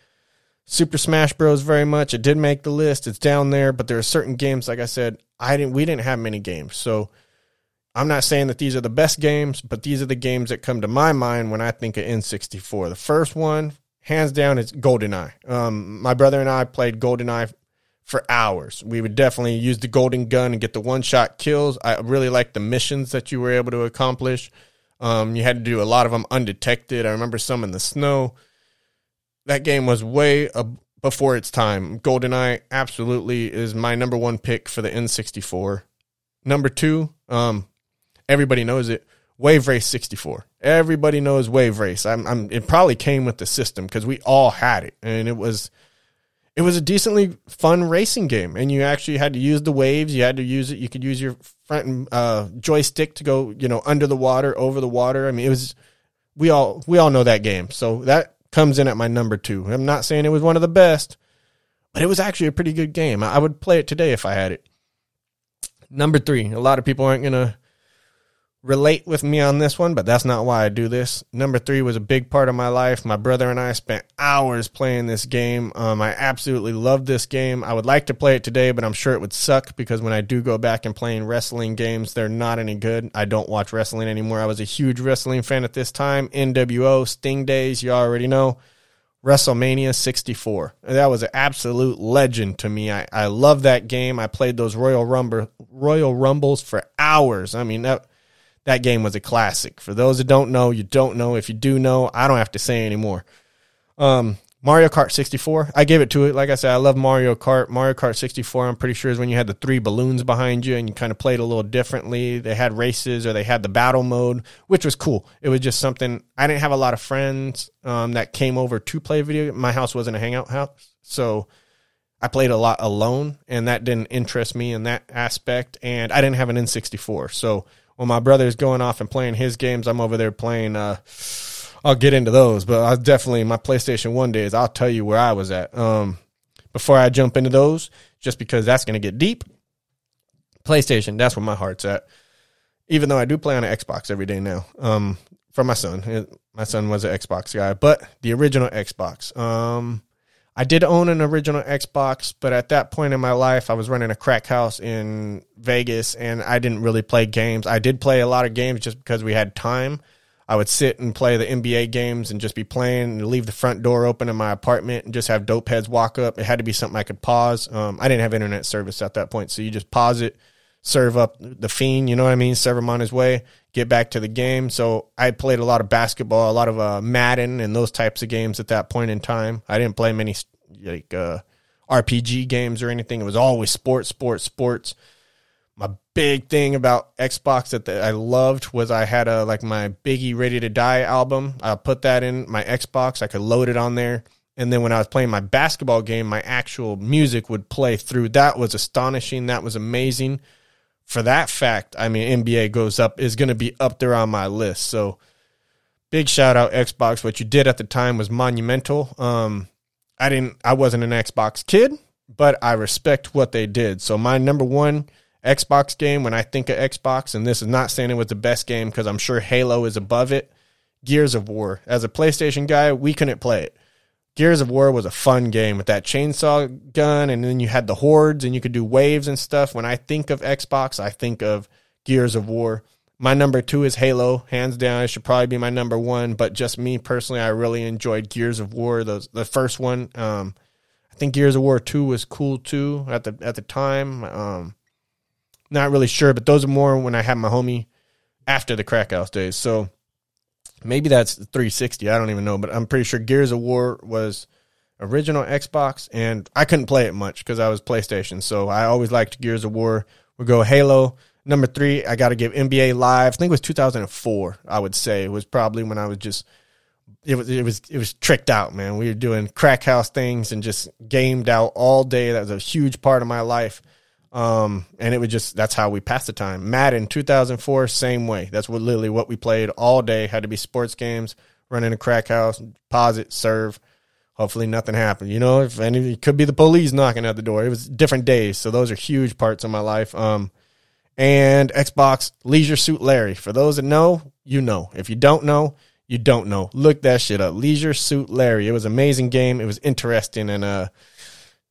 Super Smash Bros. very much. It did make the list. It's down there, but there are certain games, like I said, I didn't. We didn't have many games, so I'm not saying that these are the best games, but these are the games that come to my mind when I think of N64. The first one, hands down, is GoldenEye. Um, my brother and I played GoldenEye for hours. We would definitely use the golden gun and get the one shot kills. I really liked the missions that you were able to accomplish. Um, you had to do a lot of them undetected. I remember some in the snow that game was way ab- before its time. GoldenEye absolutely is my number one pick for the N64. Number two, um, everybody knows it. Wave Race 64. Everybody knows Wave Race. I'm, I'm it probably came with the system because we all had it, and it was it was a decently fun racing game. And you actually had to use the waves. You had to use it. You could use your front uh, joystick to go, you know, under the water, over the water. I mean, it was we all we all know that game. So that comes in at my number two. I'm not saying it was one of the best, but it was actually a pretty good game. I would play it today if I had it. Number three, a lot of people aren't gonna relate with me on this one, but that's not why I do this. Number three was a big part of my life. My brother and I spent hours playing this game. Um, I absolutely love this game. I would like to play it today, but I'm sure it would suck because when I do go back and playing wrestling games, they're not any good. I don't watch wrestling anymore. I was a huge wrestling fan at this time. NWO, Sting Days, you already know. WrestleMania 64. That was an absolute legend to me. I, I love that game. I played those Royal Rumble Royal Rumbles for hours. I mean that that game was a classic. For those that don't know, you don't know. If you do know, I don't have to say anymore. Um, Mario Kart 64, I gave it to it. Like I said, I love Mario Kart. Mario Kart 64, I'm pretty sure is when you had the three balloons behind you and you kind of played a little differently. They had races or they had the battle mode, which was cool. It was just something, I didn't have a lot of friends um, that came over to play video. My house wasn't a hangout house. So I played a lot alone and that didn't interest me in that aspect. And I didn't have an N64. So when my brother's going off and playing his games, I'm over there playing. Uh, I'll get into those, but I definitely my PlayStation One days. I'll tell you where I was at. Um, before I jump into those, just because that's to get deep. PlayStation, that's where my heart's at. Even though I do play on an Xbox every day now, um, for my son. My son was an Xbox guy, but the original Xbox. Um, I did own an original Xbox, but at that point in my life, I was running a crack house in Vegas and I didn't really play games. I did play a lot of games just because we had time. I would sit and play the NBA games and just be playing and leave the front door open in my apartment and just have dope heads walk up. It had to be something I could pause. Um, I didn't have internet service at that point, so you just pause it, serve up the fiend, you know what I mean? Serve him on his way, get back to the game. So I played a lot of basketball, a lot of uh, Madden and those types of games at that point in time. I didn't play many like uh, RPG games or anything. It was always sports, sports, sports. My big thing about Xbox that the, I loved was I had a like my Biggie Ready to Die album. I put that in my Xbox. I could load it on there. And then when I was playing my basketball game, my actual music would play through. That was astonishing. That was amazing for that fact, I mean, NBA goes up is going to be up there on my list. So big shout out Xbox. What you did at the time was monumental. Um, I didn't, I wasn't an Xbox kid, but I respect what they did. So my number one Xbox game when I think of Xbox, and this is not saying it was the best game because I'm sure Halo is above it. Gears of War. As a PlayStation guy, we couldn't play it. Gears of War was a fun game with that chainsaw gun, and then you had the hordes, and you could do waves and stuff. When I think of Xbox, I think of Gears of War. My number two is Halo, hands down. It should probably be my number one, but just me personally, I really enjoyed Gears of War. The the first one, um, I think Gears of War two was cool too at the at the time. Um, not really sure, but those are more when I had my homie after the crack house days. So maybe that's 360. I don't even know, but I'm pretty sure Gears of War was original Xbox, and I couldn't play it much because I was PlayStation. So I always liked Gears of War. We go Halo. Number three, I got to give NBA Live. I think it was 2004. I would say it was probably when I was just it was it was it was tricked out, man. We were doing crack house things and just gamed out all day. That was a huge part of my life. Um, and it was just that's how we passed the time. Madden 2004, same way. That's what literally what we played all day. Had to be sports games, running a crack house, pause it, serve. Hopefully nothing happened. You know, if any, it could be the police knocking at the door. It was different days, so those are huge parts of my life. Um, and Xbox Leisure Suit Larry. For those that know, you know. If you don't know, you don't know. Look that shit up. Leisure Suit Larry. It was amazing game. It was interesting, and uh,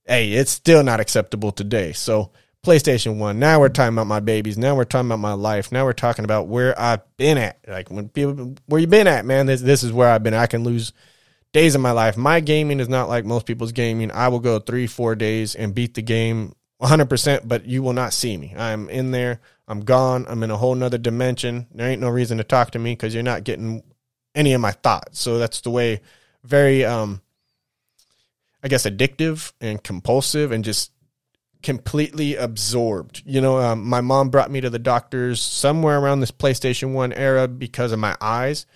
hey, it's still not acceptable today. So PlayStation 1. Now we're talking about my babies. Now we're talking about my life. Now we're talking about where I've been at. Like when people where you been at, man. This this is where I've been. I can lose days of my life. My gaming is not like most people's gaming. I will go 3 4 days and beat the game 100%, but you will not see me. I'm in there. I'm gone. I'm in a whole nother dimension. There ain't no reason to talk to me cuz you're not getting any of my thoughts. So that's the way very um I guess addictive and compulsive and just completely absorbed. You know, um, my mom brought me to the doctors somewhere around this PlayStation 1 era because of my eyes.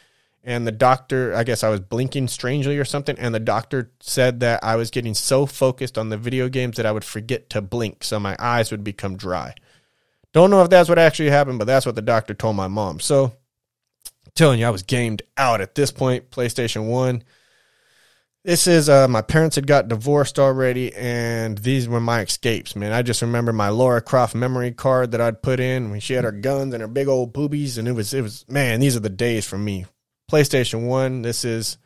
And the doctor, I guess I was blinking strangely or something. And the doctor said that I was getting so focused on the video games that I would forget to blink. So my eyes would become dry. Don't know if that's what actually happened, but that's what the doctor told my mom. So, telling you, I was gamed out at this point. PlayStation 1 this is uh, my parents had got divorced already, and these were my escapes, man. I just remember my Laura Croft memory card that I'd put in when she had her guns and her big old boobies, and it was it was man, these are the days for me. PlayStation One, this is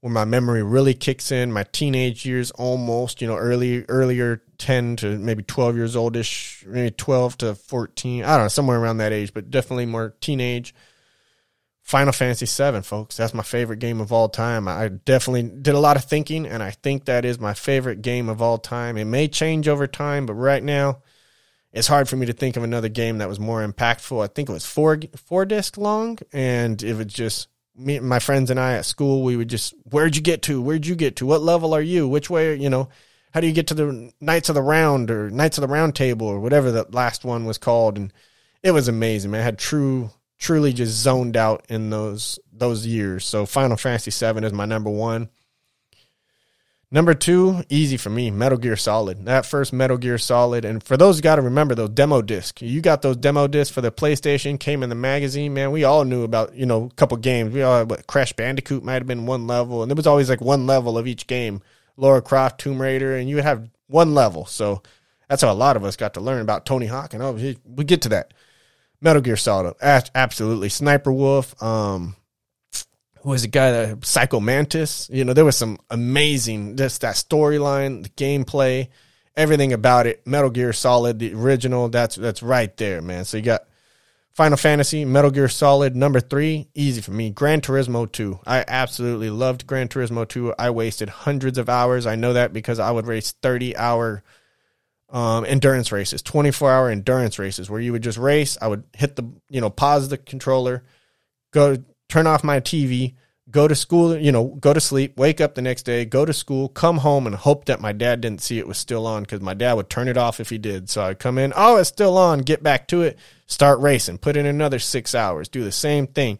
where my memory really kicks in. My teenage years, almost, you know, early earlier ten to maybe twelve years oldish, maybe twelve to fourteen. I don't know, somewhere around that age, but definitely more teenage Final Fantasy VII, folks. That's my favorite game of all time. I definitely did a lot of thinking, and I think that is my favorite game of all time. It may change over time, but right now, it's hard for me to think of another game that was more impactful. I think it was four four disc long, and it was just me, my friends, and I at school. We would just, where'd you get to? Where'd you get to? What level are you? Which way? You know, how do you get to the Knights of the Round or Knights of the Round Table or whatever the last one was called? And it was amazing. Man. I had true truly just zoned out in those those years. So Final Fantasy VII is my number one. Number two, easy for me, Metal Gear Solid. That first Metal Gear Solid, and for those got to remember those demo discs. You got those demo discs for the PlayStation, came in the magazine. Man, we all knew about you know a couple games. We all what, Crash Bandicoot might have been one level, and there was always like one level of each game. Laura Croft, Tomb Raider, and you would have one level. So that's how a lot of us got to learn about Tony Hawk. And oh, we get to that. Metal Gear Solid, absolutely. Sniper Wolf, um, who was a guy that Psycho Mantis? You know, there was some amazing just that storyline, the gameplay, everything about it. Metal Gear Solid, the original, that's that's right there, man. So you got Final Fantasy, Metal Gear Solid, number three, easy for me. Gran Turismo 2. I absolutely loved Gran Turismo 2. I wasted hundreds of hours. I know that because I would race 30 hour um, endurance races, 24 hour endurance races where you would just race. I would hit the, you know, pause the controller, go turn off my TV, go to school, you know, go to sleep, wake up the next day, go to school, come home and hope that my dad didn't see it was still on because my dad would turn it off if he did. So I'd come in, oh, it's still on, get back to it, start racing, put in another six hours, do the same thing.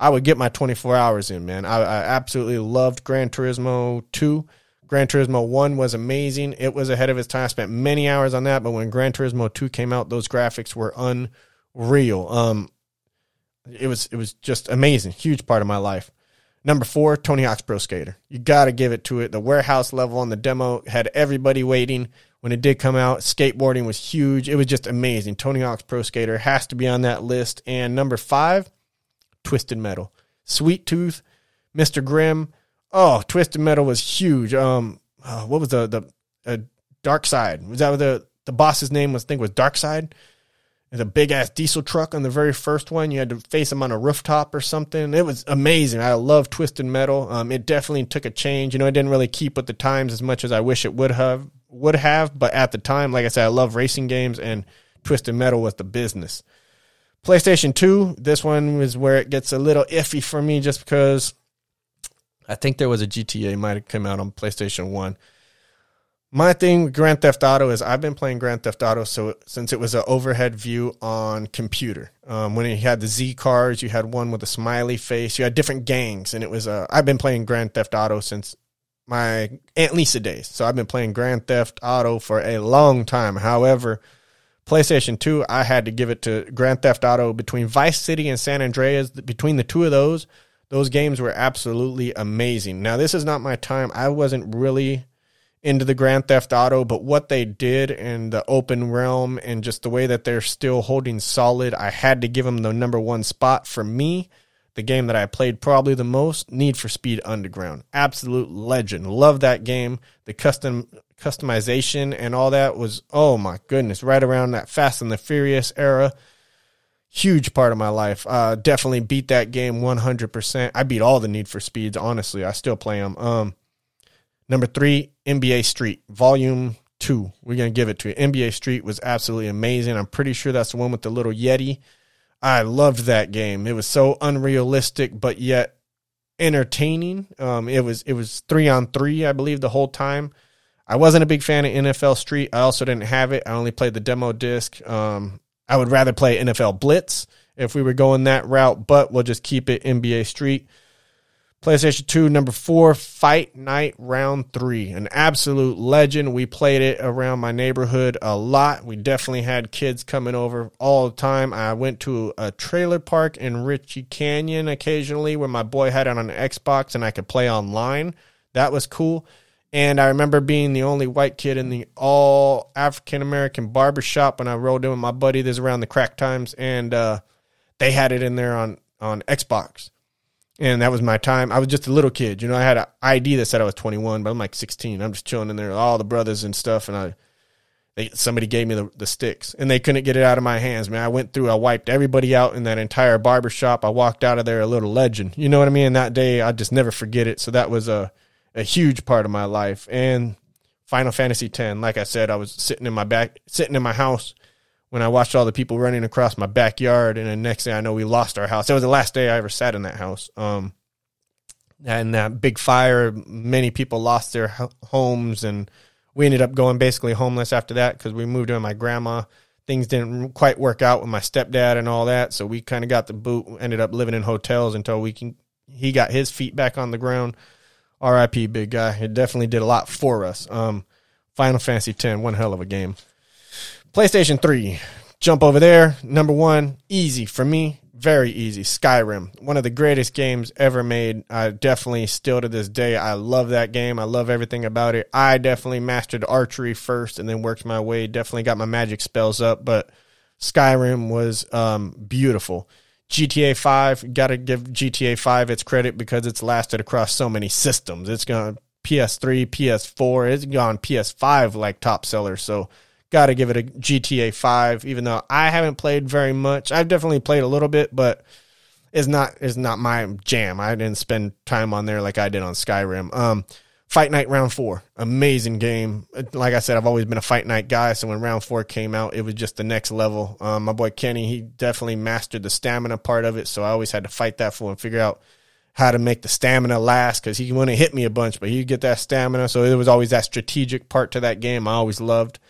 I would get my 24 hours in, man. I, I absolutely loved Gran Turismo 2. Gran Turismo 1 was amazing. It was ahead of its time. I spent many hours on that, but when Gran Turismo 2 came out, those graphics were unreal. Um, it was it was just amazing. Huge part of my life. Number four, Tony Hawk's Pro Skater. You got to give it to it. The warehouse level on the demo had everybody waiting. When it did come out, skateboarding was huge. It was just amazing. Tony Hawk's Pro Skater has to be on that list. And number five, Twisted Metal. Sweet Tooth, Mr. Grimm, Oh, Twisted Metal was huge. Um, uh, what was the the uh, Darkside? Was that the the boss's name was? I think was Darkside. It's a big ass diesel truck on the very first one. You had to face him on a rooftop or something. It was amazing. I love Twisted Metal. Um, it definitely took a change. You know, it didn't really keep with the times as much as I wish it would have would have. But at the time, like I said, I love racing games, and Twisted Metal was the business. PlayStation 2, this one was where it gets a little iffy for me just because I think there was a GTA might have come out on PlayStation One. My thing with Grand Theft Auto is I've been playing Grand Theft Auto so since it was an overhead view on computer. Um, when you had the Z cars, you had one with a smiley face. You had different gangs, and it was. Uh, I've been playing Grand Theft Auto since my Aunt Lisa days, so I've been playing Grand Theft Auto for a long time. However, PlayStation 2, I had to give it to Grand Theft Auto between Vice City and San Andreas. Between the two of those, those games were absolutely amazing. Now, this is not my time. I wasn't really into the Grand Theft Auto, but what they did in the open realm and just the way that they're still holding solid, I had to give them the number one spot for me. The game that I played probably the most, Need for Speed Underground. Absolute legend. Love that game. The custom customization and all that was oh my goodness, right around that Fast and the Furious era huge part of my life. Uh, definitely beat that game 100%. I beat all the Need for Speeds, honestly. I still play them. Um, number three, NBA Street, Volume 2. We're going to give it to you. NBA Street was absolutely amazing. I'm pretty sure that's the one with the little Yeti. I loved that game. It was so unrealistic, but yet entertaining. Um, it was it was three on three, I believe, the whole time. I wasn't a big fan of NFL Street. I also didn't have it. I only played the demo disc. Um, I would rather play NFL Blitz if we were going that route, but we'll just keep it NBA Street. PlayStation 2, number four, Fight Night Round 3. An absolute legend. We played it around my neighborhood a lot. We definitely had kids coming over all the time. I went to a trailer park in Ritchie Canyon occasionally where my boy had it on an Xbox and I could play online. That was cool. And I remember being the only white kid in the all African American barber shop when I rolled in with my buddy. This around the crack times, and uh, they had it in there on on Xbox and that was my time. I was just a little kid, you know. I had an ID that said I was 21, but I'm like 16. I'm just chilling in there, with all the brothers and stuff, and I, they somebody gave me the, the sticks, and they couldn't get it out of my hands. Man, I went through, I wiped everybody out in that entire barber shop. I walked out of there a little legend, you know what I mean? That day, I just never forget it. So that was a a huge part of my life. And Final Fantasy X, like I said, I was sitting in my back, sitting in my house when I watched all the people running across my backyard, and the next thing I know, we lost our house. That was the last day I ever sat in that house. Um, and that big fire, many people lost their homes, and we ended up going basically homeless after that because we moved in with my grandma. Things didn't quite work out with my stepdad and all that, so we kind of got the boot. Ended up living in hotels until we can. He got his feet back on the ground. R.I.P. Big guy. It definitely did a lot for us. Um, Final Fantasy X, one hell of a game. PlayStation 3. Jump over there. Number one, easy for me. Very easy. Skyrim. One of the greatest games ever made. I definitely still to this day, I love that game. I love everything about it. I definitely mastered archery first and then worked my way. Definitely got my magic spells up, but Skyrim was um, beautiful. GTA 5, got to give GTA 5 its credit because it's lasted across so many systems. It's gone PS3, PS4, it's gone PS5 like top seller. So got to give it a GTA 5 even though I haven't played very much. I've definitely played a little bit but it's not it's not my jam. I didn't spend time on there like I did on Skyrim. Um Fight Night Round 4, amazing game. Like I said, I've always been a Fight Night guy, so when Round 4 came out, it was just the next level. Um, my boy Kenny, he definitely mastered the stamina part of it, so I always had to fight that for and figure out how to make the stamina last because he wouldn't hit me a bunch, but he'd get that stamina. So it was always that strategic part to that game I always loved.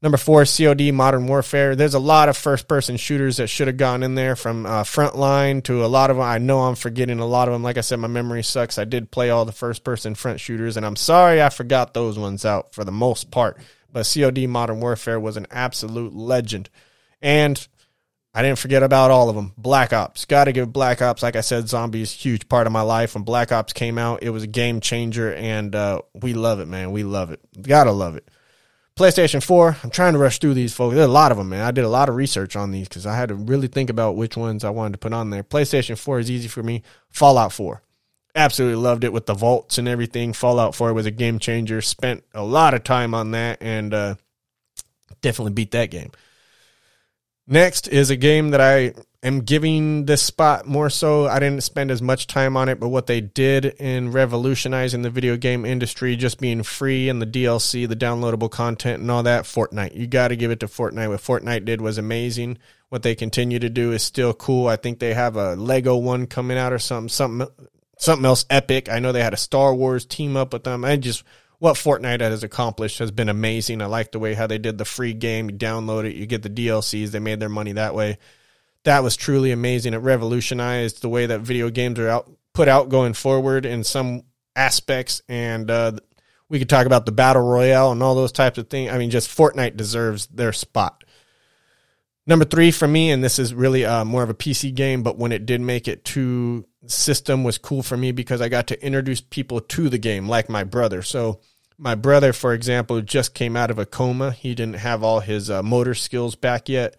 Number four, COD Modern Warfare. There's a lot of first person shooters that should have gone in there from uh, Frontline to a lot of them. I know I'm forgetting a lot of them. Like I said, my memory sucks. I did play all the first person front shooters, and I'm sorry I forgot those ones out for the most part. But COD Modern Warfare was an absolute legend. And I didn't forget about all of them. Black Ops. Got to give Black Ops, like I said, zombies, huge part of my life. When Black Ops came out, it was a game changer, and uh, we love it, man. We love it. Gotta love it. PlayStation 4, I'm trying to rush through these, folks. There's a lot of them, man. I did a lot of research on these because I had to really think about which ones I wanted to put on there. PlayStation 4 is easy for me. Fallout 4. Absolutely loved it with the vaults and everything. Fallout 4 was a game changer. Spent a lot of time on that and uh, definitely beat that game. Next is a game that I am giving this spot more so. I didn't spend as much time on it, but what they did in revolutionizing the video game industry, just being free and the DLC, the downloadable content, and all that, Fortnite. You got to give it to Fortnite. What Fortnite did was amazing. What they continue to do is still cool. I think they have a Lego one coming out or something, something, something else epic. I know they had a Star Wars team up with them. I just what Fortnite has accomplished has been amazing. I like the way how they did the free game. You download it, you get the DLCs. They made their money that way that was truly amazing. It revolutionized the way that video games are out put out going forward in some aspects, and uh, we could talk about the battle royale and all those types of things. I mean, just Fortnite deserves their spot. Number three for me, and this is really uh, more of a PC game, but when it did make it to system was cool for me because I got to introduce people to the game, like my brother. So my brother, for example, just came out of a coma. He didn't have all his uh, motor skills back yet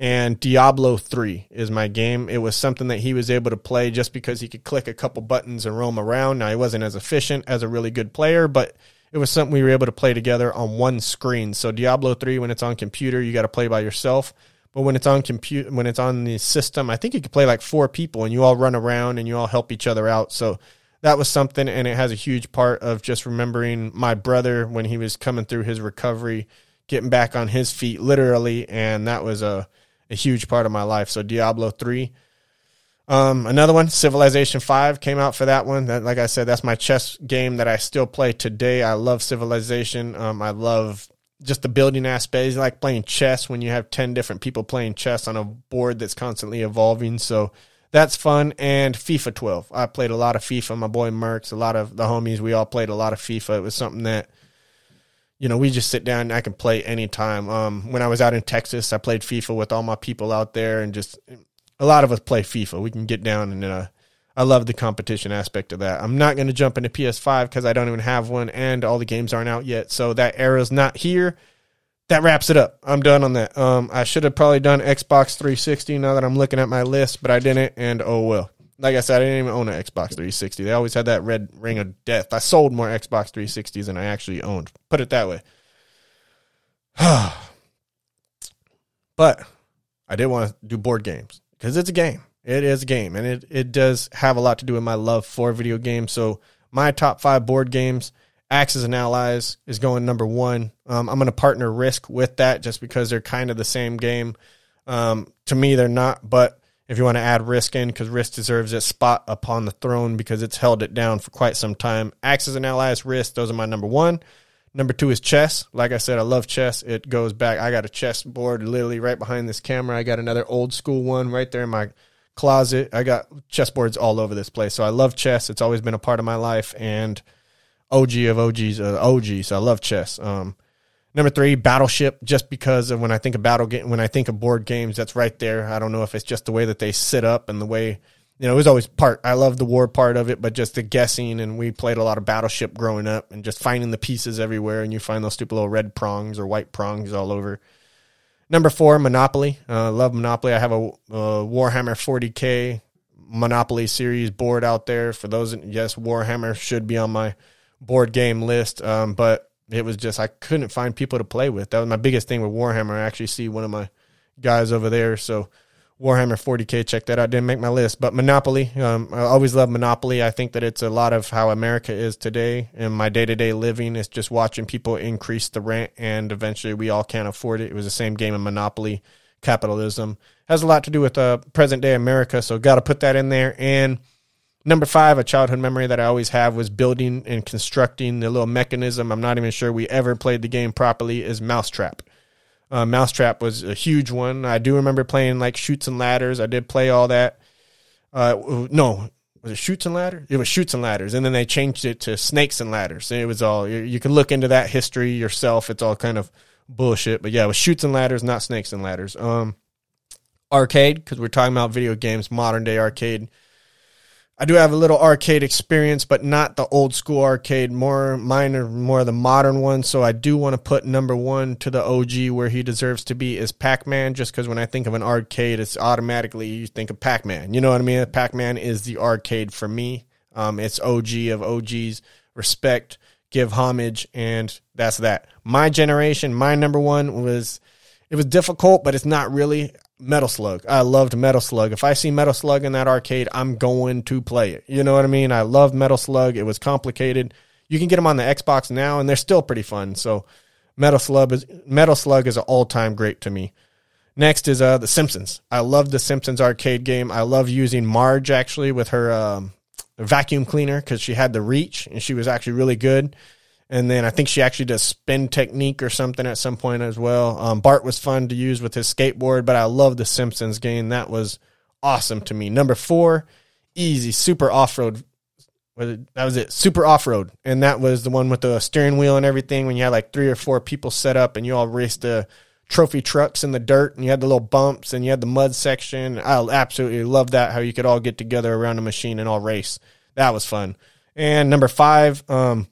and Diablo 3 is my game. It was something that he was able to play just because he could click a couple buttons and roam around. Now, he wasn't as efficient as a really good player, but it was something we were able to play together on one screen. So Diablo 3 when it's on computer, you got to play by yourself. But when it's on compute when it's on the system, I think you could play like four people and you all run around and you all help each other out. So that was something and it has a huge part of just remembering my brother when he was coming through his recovery, getting back on his feet literally and that was a a huge part of my life. So Diablo 3. Um, another one, Civilization Five, came out for that one. That, like I said, that's my chess game that I still play today. I love Civilization. Um, I love just the building aspect. It's like playing chess when you have ten different people playing chess on a board that's constantly evolving. So that's fun. And FIFA 12. I played a lot of FIFA. My boy Merckx, a lot of the homies, we all played a lot of FIFA. It was something that you know, we just sit down and I can play anytime. Um, when I was out in Texas, I played FIFA with all my people out there, and just a lot of us play FIFA. We can get down and uh, I love the competition aspect of that. I'm not going to jump into PS5 because I don't even have one, and all the games aren't out yet. So that era's not here. That wraps it up. I'm done on that. Um, I should have probably done Xbox 360 now that I'm looking at my list, but I didn't, and oh well like I said, I didn't even own an Xbox 360. They always had that red ring of death. I sold more Xbox 360s than I actually owned. Put it that way. but I did want to do board games because it's a game. It is a game, and it, it does have a lot to do with my love for video games. So my top five board games, Axis and Allies, is going number one. Um, I'm going to partner Risk with that just because they're kind of the same game. Um, to me, they're not, but if you want to add Risk in, because Risk deserves its spot upon the throne because it's held it down for quite some time. Axis and Allies, Risk, those are my number one. Number two is chess. Like I said, I love chess. It goes back. I got a chess board literally right behind this camera. I got another old school one right there in my closet. I got chessboards all over this place. So I love chess. It's always been a part of my life and OG of OGs, uh, OG. So I love chess. Um, Number three, Battleship. Just because of when I think of battle game, when I think of board games, that's right there. I don't know if it's just the way that they sit up and the way you know, it was always part. I love the war part of it, but just the guessing. And we played a lot of Battleship growing up, and just finding the pieces everywhere. And you find those stupid little red prongs or white prongs all over. Number four, Monopoly. Uh, love Monopoly. I have a, a Warhammer 40k Monopoly series board out there. For those, yes, Warhammer should be on my board game list. Um, but it was just I couldn't find people to play with. That was my biggest thing with Warhammer. I actually see one of my guys over there. So Warhammer 40k, check that out. Didn't make my list, but Monopoly. Um, I always love Monopoly. I think that it's a lot of how America is today. and my day to day living, is just watching people increase the rent, and eventually we all can't afford it. It was the same game of Monopoly. Capitalism has a lot to do with uh, present day America, so got to put that in there. And Number five, a childhood memory that I always have was building and constructing the little mechanism. I'm not even sure we ever played the game properly. Is Mousetrap. Uh, Mousetrap was a huge one. I do remember playing like Chutes and Ladders. I did play all that. Uh, no, was it Chutes and Ladders? It was Chutes and Ladders, and then they changed it to Snakes and Ladders. It was all you, can look into that history yourself. It's all kind of bullshit, but yeah, it was Chutes and Ladders, not Snakes and Ladders. Um, arcade because we're talking about video games, modern day arcade I do have a little arcade experience, but not the old school arcade. More mine are more of the modern one. So I do want to put number one to the OG where he deserves to be is Pac Man. Just because when I think of an arcade, it's automatically you think of Pac Man. You know what I mean? Pac Man is the arcade for me. Um, it's OG of OGs. Respect, give homage, and that's that. My generation, my number one was it was difficult, but it's not really. Metal Slug. I loved Metal Slug. If I see Metal Slug in that arcade, I'm going to play it. You know what I mean? I love Metal Slug. It was complicated. You can get them on the Xbox now, and they're still pretty fun. So Metal Slug is Metal Slug is an all time great to me. Next is uh, The Simpsons. I love The Simpsons arcade game. I love using Marge actually with her um, vacuum cleaner because she had the reach and she was actually really good. And then I think she actually does spin technique or something at some point as well. Um, Bart was fun to use with his skateboard, but I love the Simpsons game. That was awesome to me. Number four, easy, super off road. That was it, super off road. And that was the one with the steering wheel and everything when you had like three or four people set up and you all raced the trophy trucks in the dirt and you had the little bumps and you had the mud section. I absolutely love that, how you could all get together around a machine and all race. That was fun. And number five, um,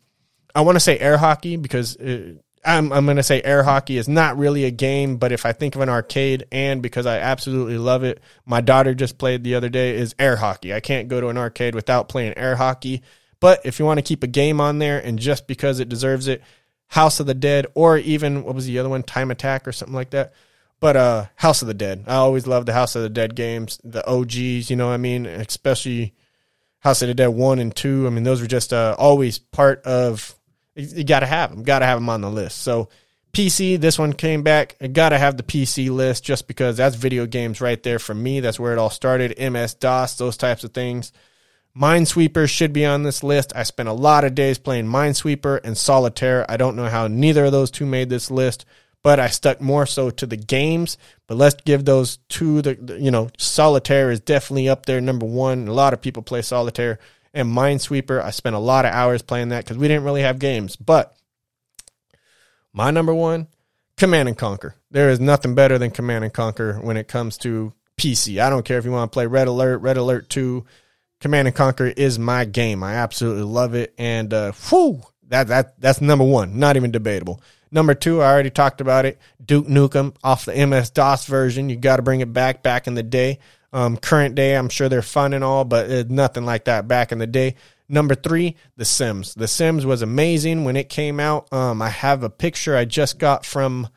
I want to say air hockey because it, uh, I'm, I'm going to say air hockey is not really a game, but if I think of an arcade and because I absolutely love it, my daughter just played the other day is air hockey. I can't go to an arcade without playing air hockey. But if you want to keep a game on there and just because it deserves it, House of the Dead or even what was the other one, Time Attack or something like that. But uh House of the Dead. I always love the House of the Dead games, the OGs, you know what I mean? Especially House of the Dead 1 and 2. I mean, those were just uh, always part of you got to have them. Got to have them on the list. So PC, this one came back. I gotta have the PC list just because that's video games right there for me. That's where it all started. MS DOS, those types of things. Minesweeper should be on this list. I spent a lot of days playing Minesweeper and Solitaire. I don't know how neither of those two made this list, but I stuck more so to the games. But let's give those two the you know, Solitaire is definitely up there number 1. A lot of people play Solitaire and Minesweeper. I spent a lot of hours playing that cuz we didn't really have games. But my number 1, Command and Conquer. There is nothing better than Command and Conquer when it comes to PC. I don't care if you want to play Red Alert, Red Alert 2, Command and Conquer is my game. I absolutely love it, and uh, whew, that that that's number one. Not even debatable. Number two, I already talked about it. Duke Nukem off the MS DOS version. You got to bring it back. Back in the day, um, current day, I'm sure they're fun and all, but nothing like that back in the day. Number three, The Sims. The Sims was amazing when it came out. Um, I have a picture I just got from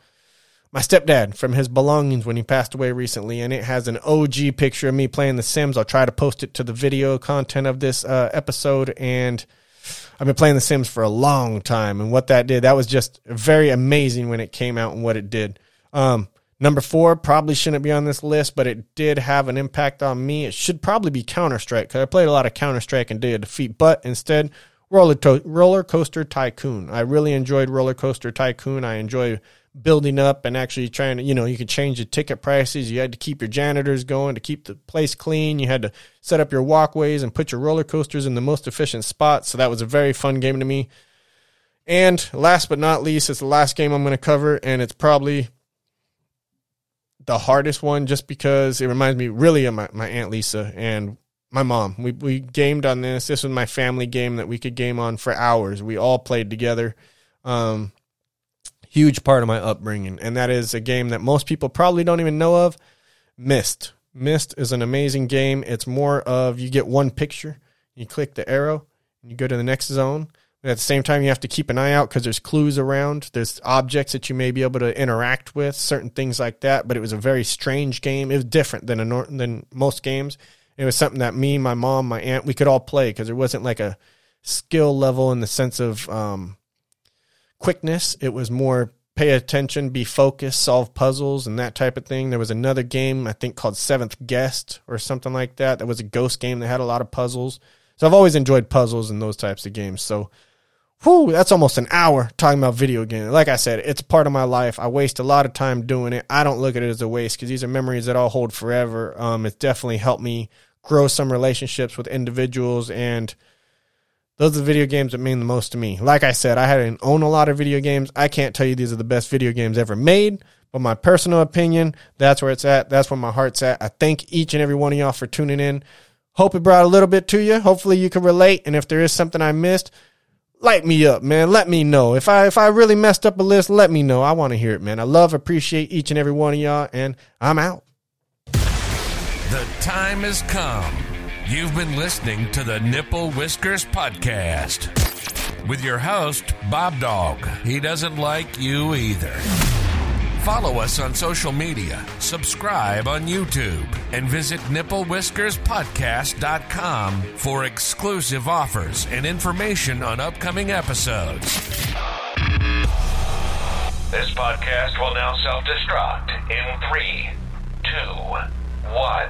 my stepdad from his belongings when he passed away recently, and it has an OG picture of me playing The Sims. I'll try to post it to the video content of this uh, episode, and I've been playing The Sims for a long time, and what that did, that was just very amazing when it came out and what it did. Um, number four probably shouldn't be on this list, but it did have an impact on me. It should probably be Counter Strike because I played a lot of Counter Strike and did a defeat, but instead, Roller, to- Roller Coaster Tycoon. I really enjoyed Roller Coaster Tycoon. I enjoy building up and actually trying to, you know, you could change the ticket prices. You had to keep your janitors going to keep the place clean. You had to set up your walkways and put your roller coasters in the most efficient spots. So that was a very fun game to me. And last but not least, it's the last game I'm going to cover, and it's probably the hardest one just because it reminds me really of my, my Aunt Lisa and my mom. We, we gamed on this. This was my family game that we could game on for hours. We all played together. Um, huge part of my upbringing, and that is a game that most people probably don't even know of. Myst. Myst is an amazing game. It's more of you get one picture, you click the arrow, and you go to the next zone. At the same time, you have to keep an eye out because there's clues around. There's objects that you may be able to interact with, certain things like that. But it was a very strange game. It was different than a than most games. It was something that me, my mom, my aunt, we could all play because there wasn't like a skill level in the sense of um, quickness. It was more pay attention, be focused, solve puzzles, and that type of thing. There was another game I think called Seventh Guest or something like that. That was a ghost game that had a lot of puzzles. So I've always enjoyed puzzles and those types of games. So, whew, that's almost an hour talking about video games. Like I said, it's part of my life. I waste a lot of time doing it. I don't look at it as a waste because these are memories that I'll hold forever. Um, it's definitely helped me grow some relationships with individuals and those are the video games that mean the most to me. Like I said, I hadn't own a lot of video games. I can't tell you these are the best video games ever made, but my personal opinion, that's where it's at. That's where my heart's at. I thank each and every one of y'all for tuning in. Hope it brought a little bit to you. Hopefully you can relate. And if there is something I missed, light me up, man. Let me know. If I if I really messed up a list, let me know. I want to hear it, man. I love, appreciate each and every one of y'all, and I'm out. The time has come You've been listening to the Nipple Whiskers Podcast with your host, BobDawg. He doesn't like you either. Follow us on social media, subscribe on YouTube, and visit nipplewhiskerspodcast.com for exclusive offers and information on upcoming episodes. This podcast will now self destruct in three, two, one.